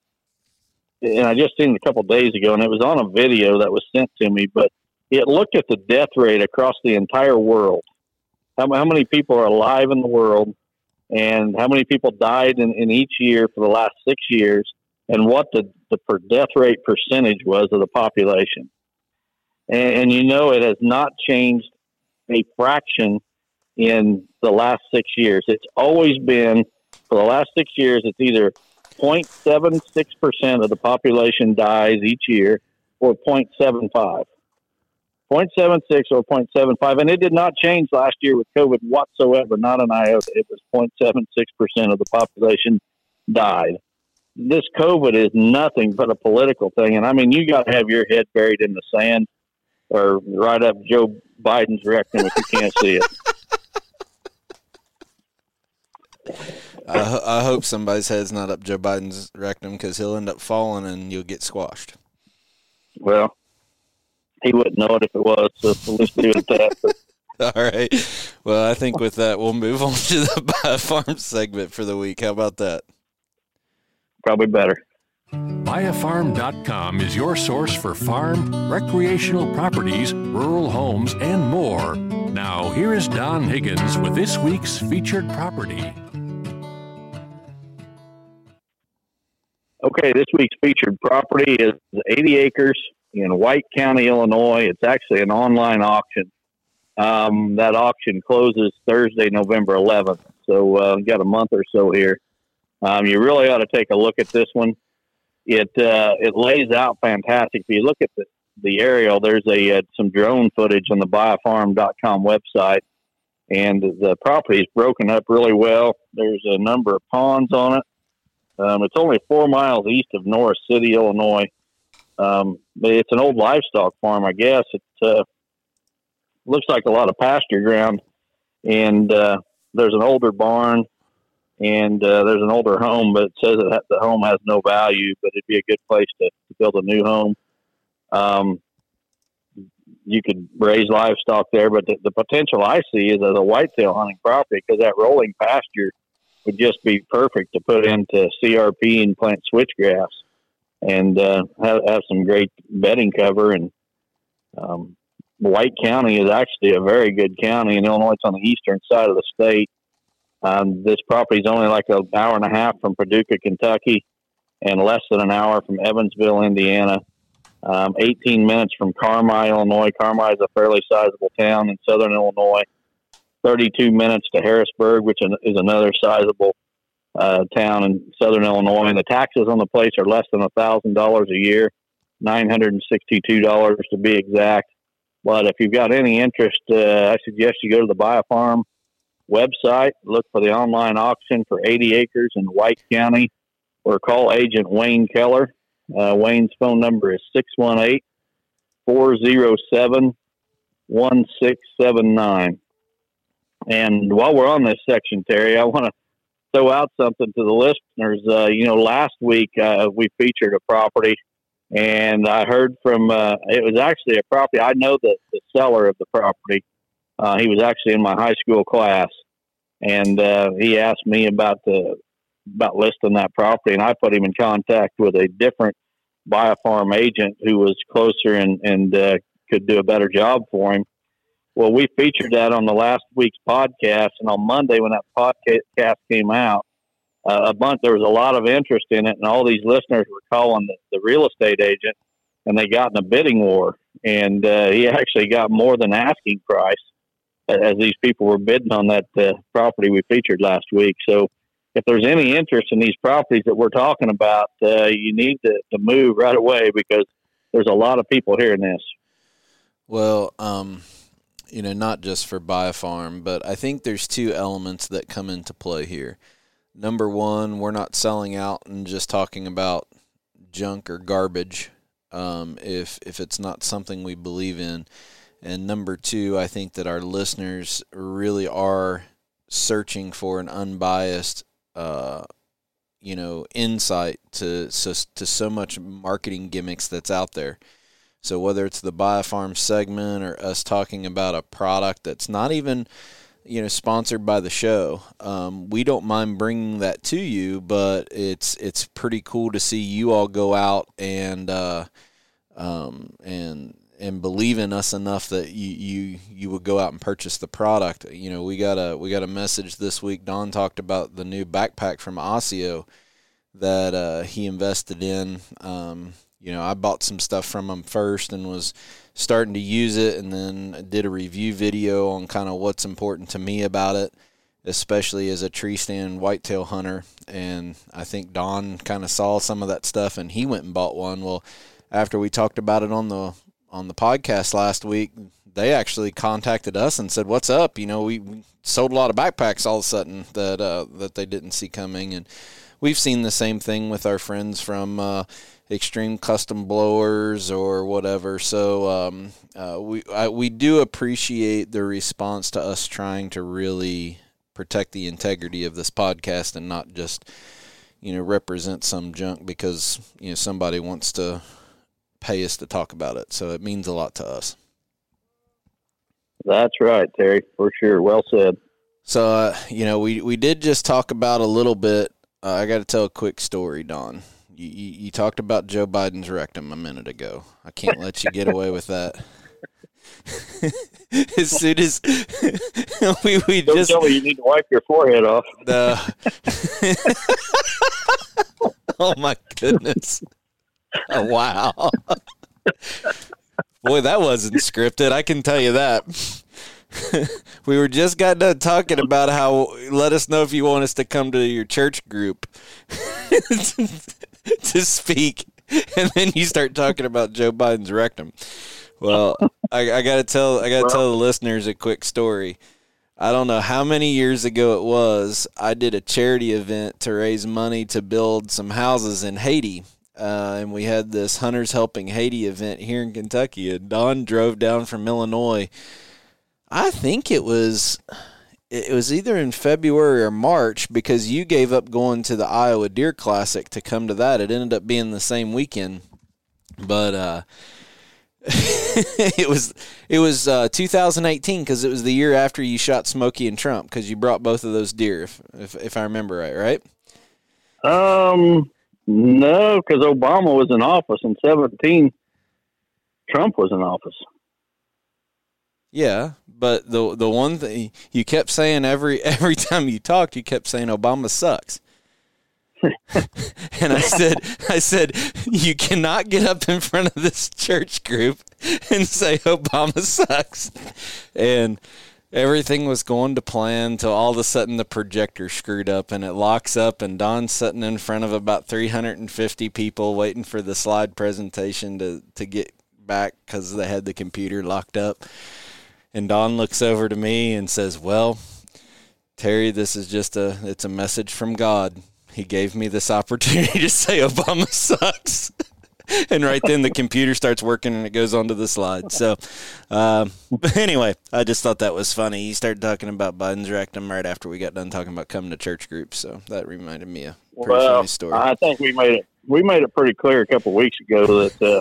and I just seen it a couple days ago, and it was on a video that was sent to me. But it looked at the death rate across the entire world. How, how many people are alive in the world, and how many people died in, in each year for the last six years, and what the, the per death rate percentage was of the population. And, and you know, it has not changed a fraction in the last six years. It's always been, for the last six years, it's either 0.76% of the population dies each year or 0.75. 0.76 or 0.75, and it did not change last year with COVID whatsoever, not an iota. It was 0.76% of the population died. This COVID is nothing but a political thing, and I mean, you got to have your head buried in the sand or right up Joe Biden's rectum if you can't see it. I, I hope somebody's head's not up Joe Biden's rectum because he'll end up falling and you'll get squashed. Well, he wouldn't know it if it was, so let's leave it at that. [LAUGHS] All right. Well, I think with that, we'll move on [LAUGHS] to the Buy a Farm segment for the week. How about that? probably better. Buyafarm.com is your source for farm, recreational properties, rural homes, and more. Now, here is Don Higgins with this week's featured property. Okay, this week's featured property is 80 acres in White County, Illinois. It's actually an online auction. Um, that auction closes Thursday, November 11th. So, uh, got a month or so here. Um, you really ought to take a look at this one. It uh, it lays out fantastic. If you look at the, the aerial, there's a uh, some drone footage on the buyafarm.com website, and the property is broken up really well. There's a number of ponds on it. Um, it's only four miles east of Norris City, Illinois. Um, it's an old livestock farm, I guess. It uh, looks like a lot of pasture ground, and uh, there's an older barn, and uh, there's an older home, but it says that the home has no value, but it'd be a good place to, to build a new home. Um, you could raise livestock there, but the, the potential I see is as a whitetail hunting property because that rolling pasture would just be perfect to put into CRP and plant switchgrass and uh, have, have some great bedding cover. And um, White County is actually a very good county in Illinois. It's on the eastern side of the state. Um, this property is only like an hour and a half from Paducah, Kentucky, and less than an hour from Evansville, Indiana. Um, 18 minutes from Carmi, Illinois. Carmi is a fairly sizable town in southern Illinois. 32 minutes to Harrisburg, which is another sizable uh, town in southern Illinois. And the taxes on the place are less than a $1,000 a year, $962 to be exact. But if you've got any interest, uh, I suggest you go to the Buy a Farm website, look for the online auction for 80 acres in White County, or call agent Wayne Keller. Uh, Wayne's phone number is 618 407 1679. And while we're on this section, Terry, I want to throw out something to the listeners. Uh, you know, last week uh, we featured a property, and I heard from uh, it was actually a property. I know the, the seller of the property. Uh, he was actually in my high school class, and uh, he asked me about the about listing that property, and I put him in contact with a different buy a farm agent who was closer and and uh, could do a better job for him. Well, we featured that on the last week's podcast, and on Monday when that podcast came out, uh, a bunch there was a lot of interest in it, and all these listeners were calling the, the real estate agent, and they got in a bidding war, and uh, he actually got more than asking price as these people were bidding on that uh, property we featured last week. So, if there's any interest in these properties that we're talking about, uh, you need to, to move right away because there's a lot of people hearing this. Well, um, you know, not just for buy a farm, but I think there's two elements that come into play here. Number one, we're not selling out and just talking about junk or garbage um, if if it's not something we believe in. And number two, I think that our listeners really are searching for an unbiased, uh, you know, insight to so, to so much marketing gimmicks that's out there. So whether it's the buy a farm segment or us talking about a product that's not even you know, sponsored by the show. Um, we don't mind bringing that to you, but it's it's pretty cool to see you all go out and uh, um, and and believe in us enough that you, you you would go out and purchase the product. You know, we got a we got a message this week. Don talked about the new backpack from ASIO that uh, he invested in. Um, you know, I bought some stuff from them first and was starting to use it, and then did a review video on kind of what's important to me about it, especially as a tree stand whitetail hunter. And I think Don kind of saw some of that stuff, and he went and bought one. Well, after we talked about it on the on the podcast last week, they actually contacted us and said, "What's up? You know, we, sold a lot of backpacks all of a sudden that uh, that they didn't see coming." And we've seen the same thing with our friends from uh, Extreme Custom Blowers or whatever. So um, uh, we I, we do appreciate the response to us trying to really protect the integrity of this podcast and not just you know represent some junk because you know somebody wants to pay us to talk about it. So it means a lot to us. That's right, Terry, for sure. Well said. So uh, you know, we we did just talk about a little bit uh, I got to tell a quick story, Don. You, you, you talked about Joe Biden's rectum a minute ago. I can't let you get away with that. [LAUGHS] as soon as [LAUGHS] we we Don't just tell me you need to wipe your forehead off. [LAUGHS] the oh my goodness! Oh, wow, boy, that wasn't scripted. I can tell you that. [LAUGHS] we were just got done talking about how let us know if you want us to come to your church group [LAUGHS] to speak, and then you start talking about Joe Biden's rectum. Well, I, I got to tell I got to tell the listeners a quick story. I don't know how many years ago it was. I did a charity event to raise money to build some houses in Haiti. Uh, and we had this Hunters Helping Haiti event here in Kentucky. And Don drove down from Illinois I think it was it was either in February or March because you gave up going to the Iowa Deer Classic to come to that. It ended up being the same weekend, but uh, [LAUGHS] it was it was uh, 2018 because it was the year after you shot Smokey and Trump because you brought both of those deer, if, if if I remember right, right? Um, no, because Obama was in office in 17. Trump was in office. Yeah, but the the one thing you kept saying every [LAUGHS] every time you talked, you kept saying Obama sucks. and I said, I said, you cannot get up in front of this church group and say Obama sucks. And everything was going to plan till all of a sudden the projector screwed up and it locks up and Don's sitting in front of about 350 people waiting for the slide presentation to, to get back because they had the computer locked up. And Don looks over to me and says, "Well, Terry, this is just a it's a message from God. He gave me this [LAUGHS] opportunity to say Obama [LAUGHS] sucks." [LAUGHS] and right then the computer starts working and it goes onto the slide. So, um, anyway, I just thought that was funny. He started talking about Biden's rectum right after we got done talking about coming to church groups. So that reminded me of a pretty well, funny story. I think we made it. We made it pretty clear a couple of weeks ago that uh,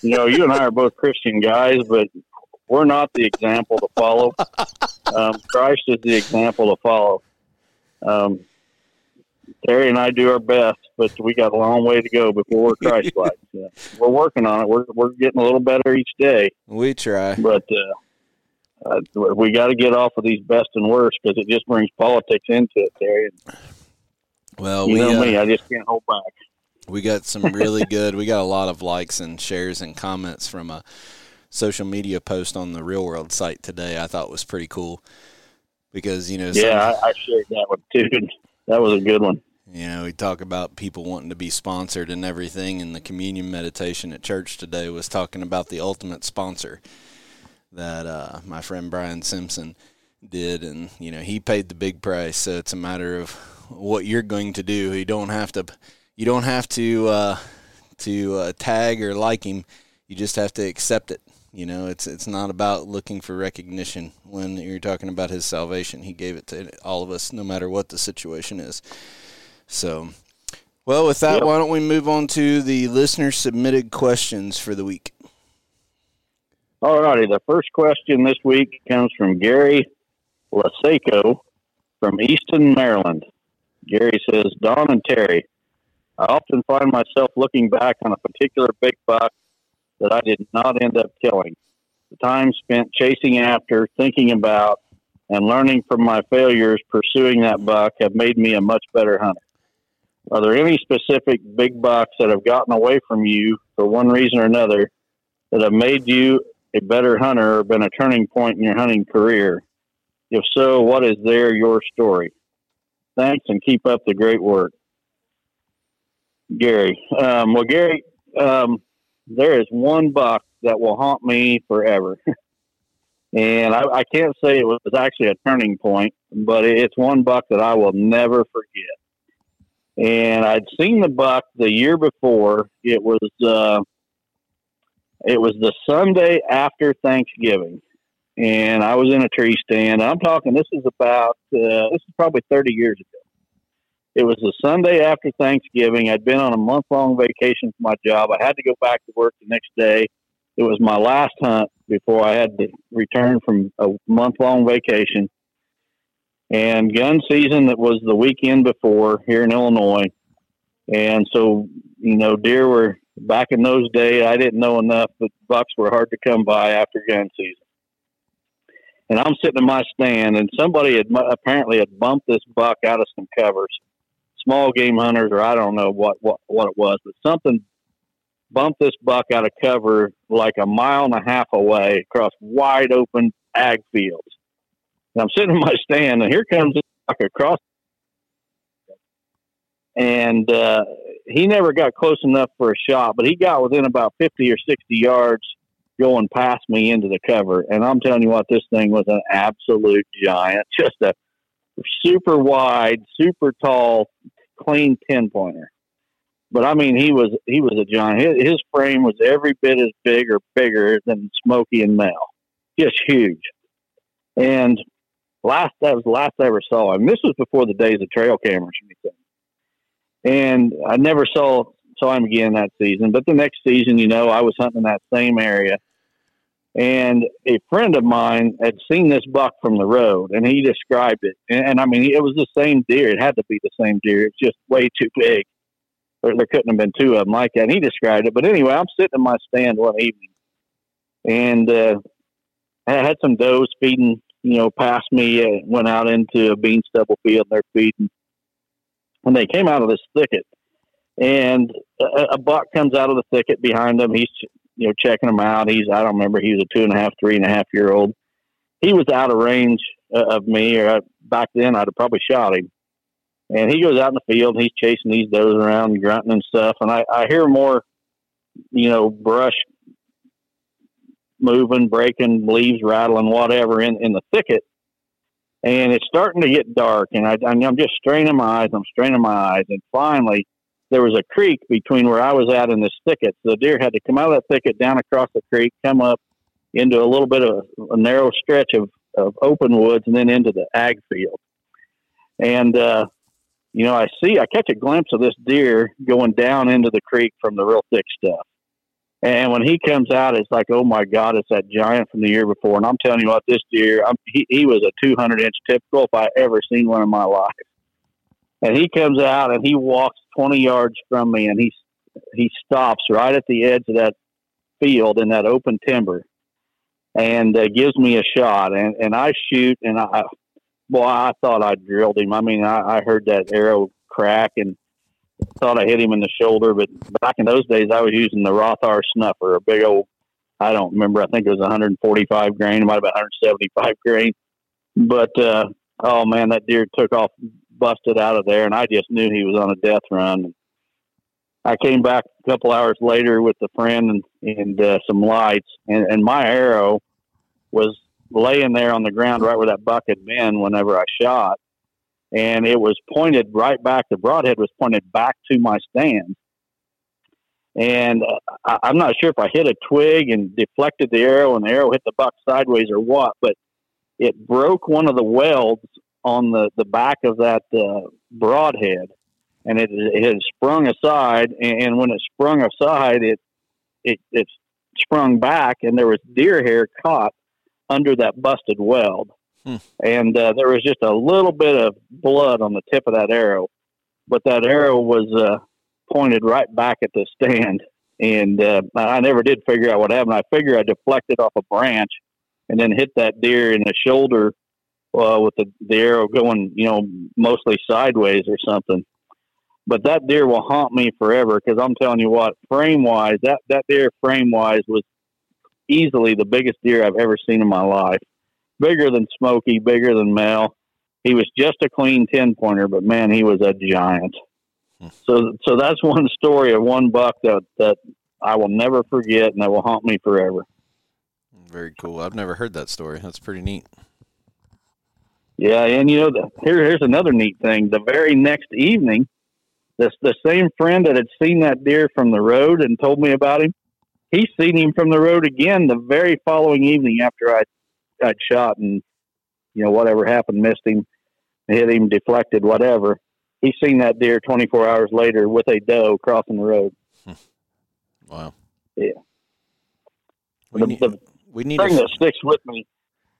you know you and I are both Christian guys, but we're not the example to follow. [LAUGHS] Um, Christ is the example to follow. Um, Terry and I do our best, but we got a long way to go before we're Christ-like. [LAUGHS] Yeah. We're working on it. We're we're getting a little better each day, we try. but uh, uh, we got to get off of these best and worst because it just brings politics into it, Terry. Well, You we know uh, me, I just can't hold back. We got some really [LAUGHS] good. We got a lot of likes and shares and comments from a social media post on the Real World site today. I thought was pretty cool because you know, some- Yeah, I, I shared that one too. That was a good one. you know, we talk about people wanting to be sponsored and everything, and the communion meditation at church today was talking about the ultimate sponsor that uh, my friend Brian Simpson did, and you know, he paid the big price. So it's a matter of what you're going to do. You don't have to, you don't have to uh, to uh, tag or like him. You just have to accept it. You know, it's it's not about looking for recognition when you're talking about his salvation. He gave it to all of us, no matter what the situation is. So, well, with that, Yep. why don't we move on to the listener submitted questions for the week? All righty. The first question this week comes from Gary Laseco from Easton, Maryland. Gary says, Don and Terry, I often find myself looking back on a particular big buck that I did not end up killing. The time spent chasing after, thinking about, and learning from my failures pursuing that buck have made me a much better hunter. Are there any specific big bucks that have gotten away from you for one reason or another that have made you a better hunter or been a turning point in your hunting career? If so, what is there your story? Thanks and keep up the great work. Gary. Um, well, Gary, um, there is one buck that will haunt me forever. [LAUGHS] and I, I, can't say it was actually a turning point, but it's one buck that I will never forget. And I'd seen the buck the year before. It was uh, it was the Sunday after Thanksgiving, and I was in a tree stand. I'm talking. This is about uh, this is probably 30 years ago. It was the Sunday after Thanksgiving. I'd been on a month long vacation for my job. I had to go back to work the next day. It was my last hunt before I had to return from a month long vacation. And gun season that was the weekend before here in Illinois. And so, you know, deer were back in those days. I didn't know enough, but bucks were hard to come by after gun season. And I'm sitting in my stand, and somebody had apparently had bumped this buck out of some covers small game hunters, or I don't know what, what, what it was, but something bumped this buck out of cover like a mile and a half away across wide open ag fields. And I'm sitting in my stand, and here comes this buck across. And uh, he never got close enough for a shot, but he got within about 50 or 60 yards going past me into the cover. And I'm telling you what, this thing was an absolute giant, just a super wide, super tall, clean ten pointer. But I mean, he was he was a giant. His, his frame was every bit as big or bigger than Smokey and Mel, just huge. And last that was the last I ever saw him. This was before the days of trail cameras or anything. And I never saw saw him again that season. But the next season, you know, I was hunting in that same area, and a friend of mine had seen this buck from the road, and he described it. And, and I mean, it was the same deer. It had to be the same deer. It's just way too big. Or there couldn't have been two of them like that. And he described it. But anyway, I'm sitting in my stand one evening, and uh, I had some does feeding, you know, past me. Uh, went out into a bean stubble field. And they're feeding, and they came out of this thicket, and a, a buck comes out of the thicket behind them. He's you know, checking him out. He's, I don't remember, he was a two and a half, three and a half year old. He was out of range uh, of me, or I, back then I'd have probably shot him. And he goes out in the field and he's chasing these does around, grunting and stuff. And I, I hear more, you know, brush moving, breaking, leaves rattling, whatever in, in the thicket. And it's starting to get dark. And I, I'm just straining my eyes. I'm straining my eyes. And finally, there was a creek between where I was at and this thicket. So the deer had to come out of that thicket, down across the creek, come up into a little bit of a narrow stretch of, of open woods, and then into the ag field. And, uh, you know, I see, I catch a glimpse of this deer going down into the creek from the real thick stuff. And when he comes out, it's like, oh my God, it's that giant from the year before. And I'm telling you what, this deer, I'm, he, he was a 200 inch typical if I ever seen one in my life. And he comes out and he walks 20 yards from me and he he stops right at the edge of that field in that open timber and uh, gives me a shot and, and I shoot and I boy I thought I drilled him. I mean I, I heard that arrow crack and thought I hit him in the shoulder, but back in those days I was using the Rothhaar Snuffer, a big old I don't remember, I think it was 145 grain, might have been 175 grain. But uh oh man, that deer took off busted out of there, and I just knew he was on a death run. I came back a couple hours later with a friend and, and uh, some lights, and, and my arrow was laying there on the ground right where that buck had been whenever I shot, and it was pointed right back. The broadhead was pointed back to my stand, and uh, I, am not sure if I hit a twig and deflected the arrow, and the arrow hit the buck sideways or what, but it broke one of the welds on the, the back of that uh, broadhead, and it, it had sprung aside. And when it sprung aside, it it it sprung back, and there was deer hair caught under that busted weld. and uh, there was just a little bit of blood on the tip of that arrow, but that arrow was uh, pointed right back at the stand, and uh, I never did figure out what happened. I figure I deflected off a branch and then hit that deer in the shoulder uh, with the, the arrow going, you know, mostly sideways or something. But that deer will haunt me forever because I'm telling you what, frame wise, that that deer frame wise was easily the biggest deer I've ever seen in my life. Bigger than Smokey, bigger than Mel. He was just a clean ten pointer, but man, he was a giant. So, so that's one story of one buck that that I will never forget, and that will haunt me forever. Very cool. I've never heard that story. That's pretty neat. Yeah, and you know, the, here here's another neat thing. The very next evening, this the same friend that had seen that deer from the road and told me about him, he's seen him from the road again the very following evening after I I'd shot and you know whatever happened, missed him, hit him, deflected, whatever. He's seen that deer 24 hours later with a doe crossing the road. Hmm. Wow. Yeah. We The- need, the we need thing a, that sticks with me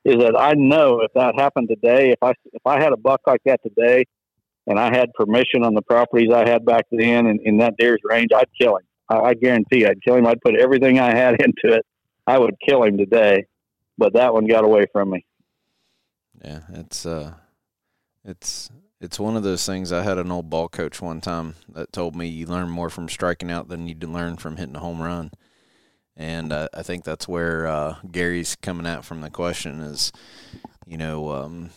is that I know if that happened today, if I if I had a buck like that today, and I had permission on the properties I had back then and in that deer's range, I'd kill him. I, I guarantee I'd kill him. I'd put everything I had [LAUGHS] into it. I would kill him today, but that one got away from me. Yeah, it's uh, it's it's one of those things. I had an old ball coach one time that told me you learn more from striking out than you do learn from hitting a home run, and uh, I think that's where uh, Gary's coming at from the question is, you know, um,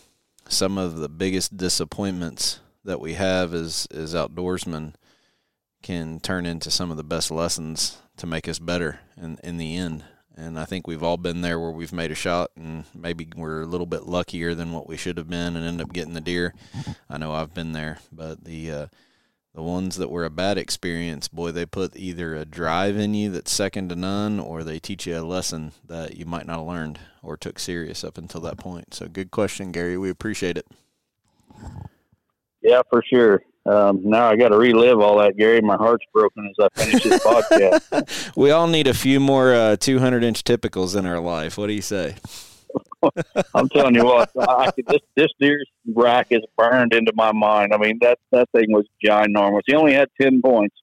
some of the biggest disappointments that we have as as outdoorsmen can turn into some of the best lessons to make us better in in the end. And I think we've all been there where we've made a shot and maybe we're a little bit luckier than what we should have been and end up getting the deer. I know I've been there, but the uh, the ones that were a bad experience, boy, they put either a drive in you that's second to none, or they teach you a lesson that you might not have learned or took serious up until that point. So, good question, Gary. We appreciate it. Yeah, for sure. Um, now I got to relive all that, Gary. My heart's broken as I finish this podcast. [LAUGHS] We all need a few more uh, 200 inch typicals in our life. What do you say? [LAUGHS] I'm telling you what, I I could, this this deer's rack is burned into my mind. I mean that that thing was ginormous. He only had ten points,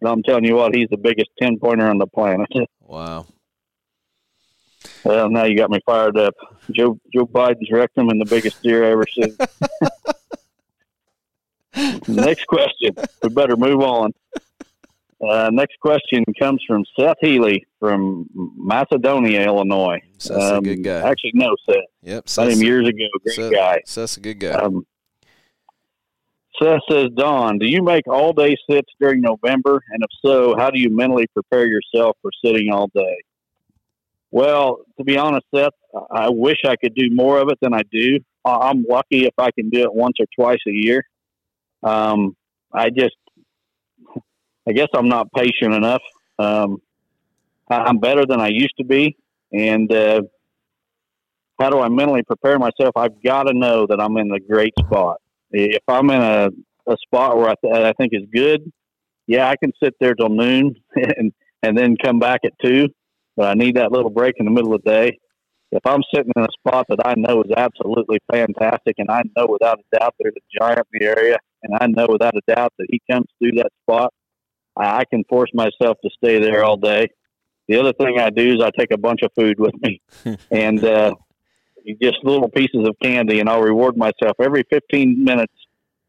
but I'm telling you what, he's the biggest ten pointer on the planet. [LAUGHS] Wow. Well, now you got me fired up. Joe Joe Biden's rectum and the biggest deer I ever seen. [LAUGHS] next question. We better move on. Uh, next question comes from Seth Healy from Macedonia, Illinois. Seth's a Um, good guy. Actually, no, Seth. Yep. Met Seth's, him years ago. Great Seth- guy. Seth's a good guy. Um, Seth says, Don, do you make all day sits during November? And if so, how do you mentally prepare yourself for sitting all day? Well, to be honest, Seth, I wish I could do more of it than I do. I'm lucky if I can do it once or twice a year. Um, I just, I guess I'm not patient enough. Um, I'm better than I used to be. And, uh, how do I mentally prepare myself? I've got to know that I'm in a great spot. If I'm in a, a spot where I, th- I think is good, yeah, I can sit there till noon [LAUGHS] and, and then come back at two. But I need that little break in the middle of the day. If I'm sitting in a spot that I know is absolutely fantastic, and I know without a doubt there's a giant in the area, and I know without a doubt that he comes through that spot, I, I can force myself to stay there all day. The other thing I do is I take a bunch of food with me, [LAUGHS] and uh, just little pieces of candy, and I'll reward myself every 15 minutes.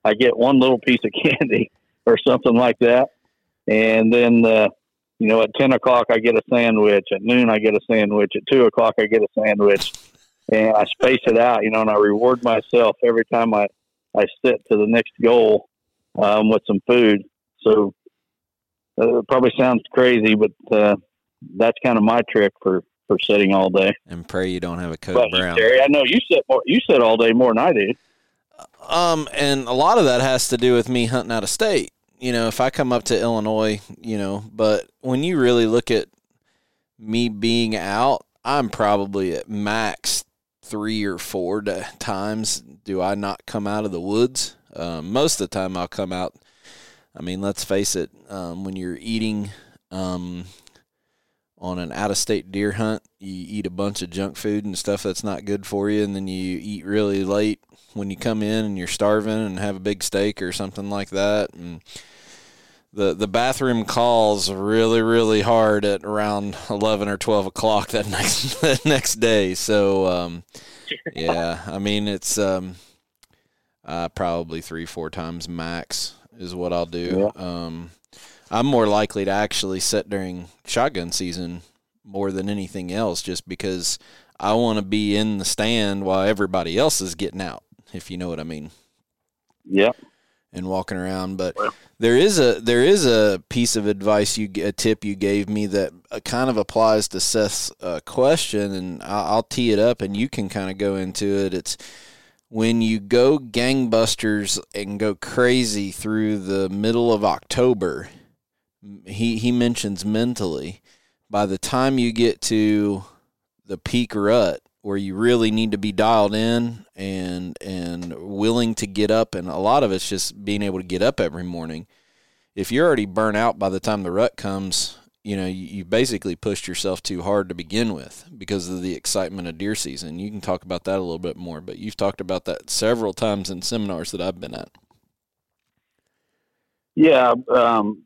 I get one little piece of [LAUGHS] candy or something like that, and then uh, you know at 10 o'clock I get a sandwich. At noon I get a sandwich. At two o'clock I get a sandwich, and I space it out. You know, and I reward myself every time I I sit to the next goal um, with some food. So uh, it probably sounds crazy, but uh, that's kind of my trick for for sitting all day. and pray you don't have a coat But brown. Terry, I know you sit more. You sit all day more than I do. Um, and a lot of that has to do with me hunting out of state. You know, if I come up to Illinois, you know, but when you really look at me being out, I'm probably at max three or four times. Do I not come out of the woods? Um, most of the time, I'll come out. I mean, let's face it. Um, when you're eating, um, on an out of state deer hunt, you eat a bunch of junk food and stuff that's not good for you, and then you eat really late when you come in and you're starving and have a big steak or something like that. And the the bathroom calls really really hard at around eleven or twelve o'clock that [LAUGHS] next that next day. So um, yeah, I mean it's um, uh, probably three four times max is what I'll do. Yeah. Um, I'm more likely to actually sit during shotgun season more than anything else, just because I want to be in the stand while everybody else is getting out. If you know what I mean. Yeah. And walking around, but there is a there is a piece of advice you a tip you gave me that uh, kind of applies to Seth's uh, question, and I'll, I'll tee it up, and you can kind of go into it. It's when you go gangbusters and go crazy through the middle of October he he mentions mentally by the time you get to the peak rut where you really need to be dialed in and and willing to get up and a lot of it's just being able to get up every morning if you're already burnt out by the time the rut comes you know you, basically pushed yourself too hard to begin with because of the excitement of deer season you can talk about that a little bit more but you've talked about that several times in seminars that i've been at yeah um,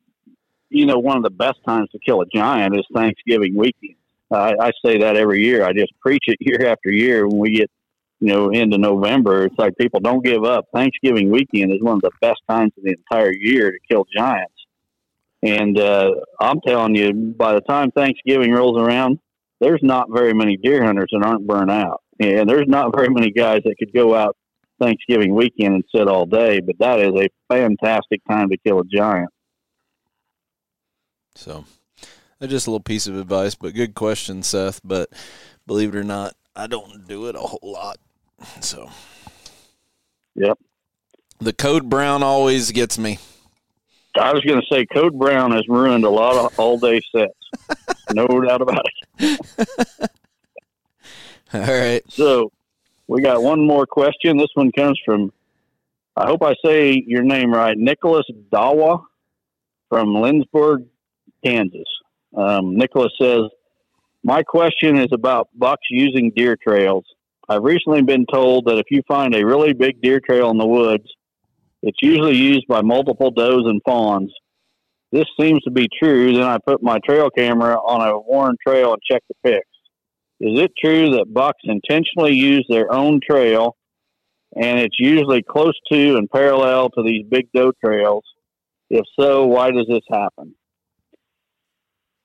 you know, one of the best times to kill a giant is Thanksgiving weekend. I say that every year. I just preach it [LAUGHS] year after year. When we get, you know, into November, it's like people don't give up. Thanksgiving weekend is one of the best times of the entire year to kill giants. And uh, I'm telling you, by the time Thanksgiving rolls around, there's not very many deer hunters that aren't burnt out. And there's not [LAUGHS] very many guys that could go out Thanksgiving weekend and sit all day, but that is a fantastic time to kill a giant. So just a little piece of advice, but good question, Seth. But believe it or not, I don't do it a whole lot. So, yep. The code brown always gets me. I was going to say code brown has ruined a lot of all day sets. [LAUGHS] no doubt about it. all right. So we got one more question. This one comes from, I hope I say your name right, Nicholas Dawa from Lindsborg, Kansas. Um, Nicholas says, My question is about bucks using deer trails. I've recently been told that if you find a really big deer trail in the woods, it's usually used by multiple does and fawns. This seems to be true. Then I put my trail camera on a worn trail and check the pics. Is it true that bucks intentionally use their own trail and it's usually close to and parallel to these big doe trails? If so, why does this happen?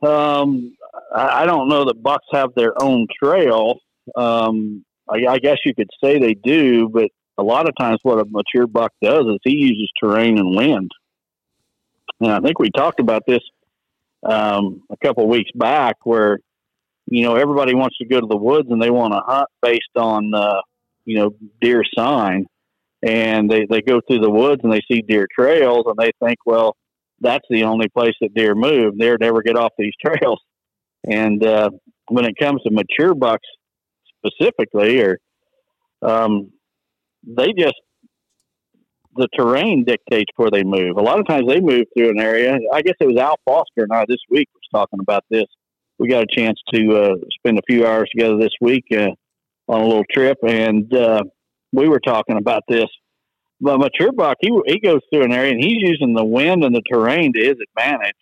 Um, I, don't know that bucks have their own trail. Um, I, I guess you could say they do, but a lot of times what a mature buck does is he uses terrain and wind. And I think we talked about this um, a couple of weeks back, where you know everybody wants to go to the woods and they want to hunt based on uh, you know deer sign, and they they go through the woods and they see deer trails and they think, well, that's the only place that deer move. Deer never get off these [LAUGHS] trails. And uh, when it comes to mature bucks specifically, or um, they just the terrain dictates where they move. A lot of times they move through an area. I guess it was Al Foster and I this week was talking about this. We got a chance to uh, spend a few hours together this week uh, on a little trip, and uh, we were talking about this but mature buck, he he goes through an area and he's using the wind and the terrain to his advantage,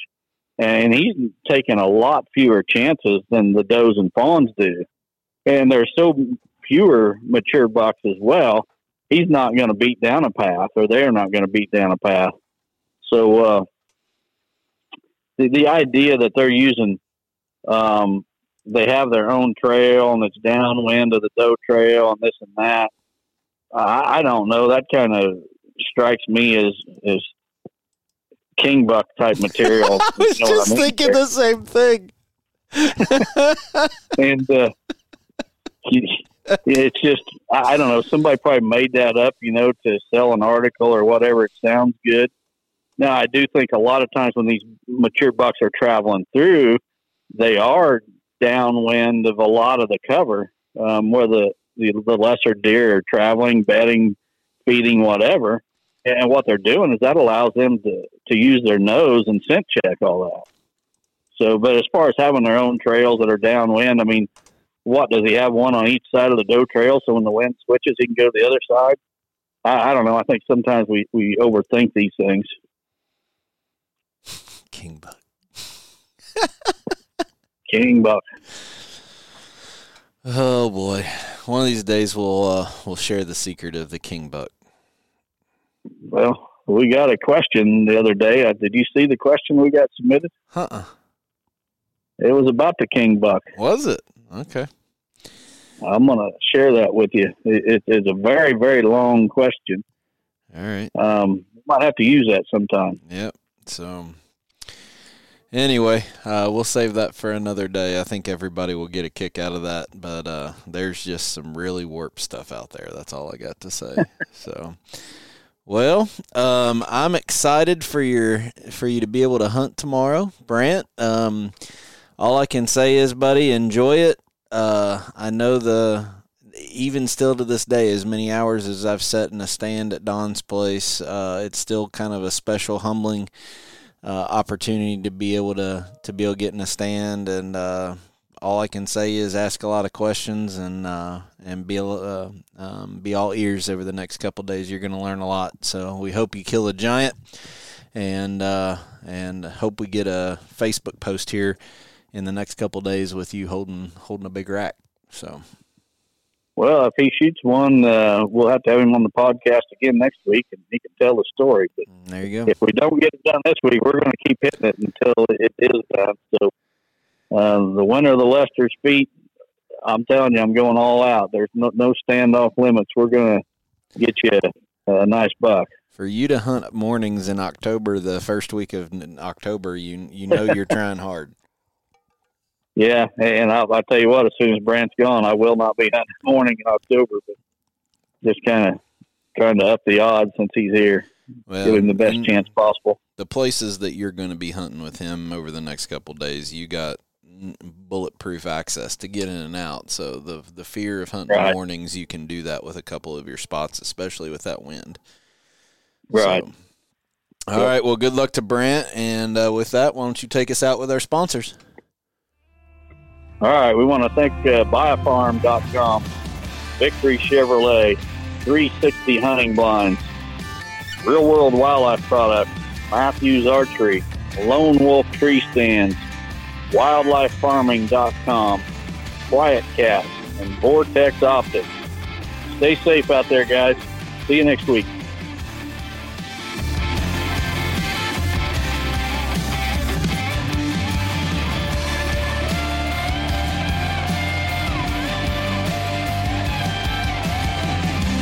and he's taking a lot fewer chances than the does and fawns do. And there's so fewer mature bucks as well. He's not going to beat down a path, or they're not going to beat down a path. So uh, the the idea that they're using, um, they have their own trail and it's downwind of the doe trail and this and that I, I don't know. That kind of strikes me as as king buck type material. [LAUGHS] I was you know just I mean? thinking the same thing. [LAUGHS] and uh, it's just I don't know. Somebody probably made that up, you know, to sell an article or whatever. It sounds good. Now, I do think a lot of times when these mature bucks are traveling through, they are downwind of a lot of the cover, um, where the the, the lesser deer are traveling, bedding, feeding, whatever. And what they're doing is that allows them to, to use their nose and scent check all that. So, but as far as having their own trails that are downwind, I mean, what does he have one on each side of the doe trail? So when the wind switches, he can go to the other side. I, I don't know. I think sometimes we we overthink these things. King buck. King buck. Oh boy, one of these days we'll uh, we'll share the secret of the king buck. Well, we got a question the other day. Uh, did you see the question we got submitted? Uh-uh. It was about the king buck. Was it? Okay. I'm going to share that with you. It, it's a very, very long question. All right. Um, might have to use that sometime. Yep. So anyway, uh, we'll save that for another day. I think everybody will get a kick out of that, but uh, there's just some really warped stuff out there. That's all I got to say. [LAUGHS] so, well, um, I'm excited for your for you to be able to hunt tomorrow, Brant. Um, all I can say is, buddy, enjoy it. Uh, I know the even still to this day, as many hours as I've sat in a stand at Don's place, uh, it's still kind of a special, humbling uh, opportunity to be able to to be able to get in a stand. And uh, all I can say is ask a lot of questions and uh, and be uh, um, be all ears over the next couple days. You're going to learn a lot. So we hope you kill a giant, and uh, and hope we get a Facebook post here in the next couple days with you holding holding a big rack. So. Well, if he shoots one, uh, we'll have to have him on the podcast again next week, and he can tell the story. But there you go. If we don't get it done this week, we're going to keep hitting it until it is done. So, uh, the winner of the Lester's feet, I'm telling you, I'm going all out. There's no, no standoff limits. We're going to get you a, a nice buck. For you to hunt mornings in October, the first week of October, you you know you're [LAUGHS] trying hard. Yeah, and I'll, I'll, tell you what, as soon as Brant's gone, I will not be hunting morning in October, but just kind of trying to up the odds since he's here, well, give him the best chance possible. The places that you're going to be hunting with him over the next couple days, you got bulletproof access to get in and out. So the the fear of hunting right. mornings, you can do that with a couple of your spots, especially with that wind. Right. So, all yep. right. Well, good luck to Brant, and uh, with that, why don't you take us out with our sponsors? All right, we want to thank uh, buyafarm.com, Victory Chevrolet, 360 Hunting Blinds, Real World Wildlife Products, Mathews Archery, Lone Wolf Tree Stands, WildlifeFarming.com, Quiet Cat, and Vortex Optics. Stay safe out there, guys. See you next week.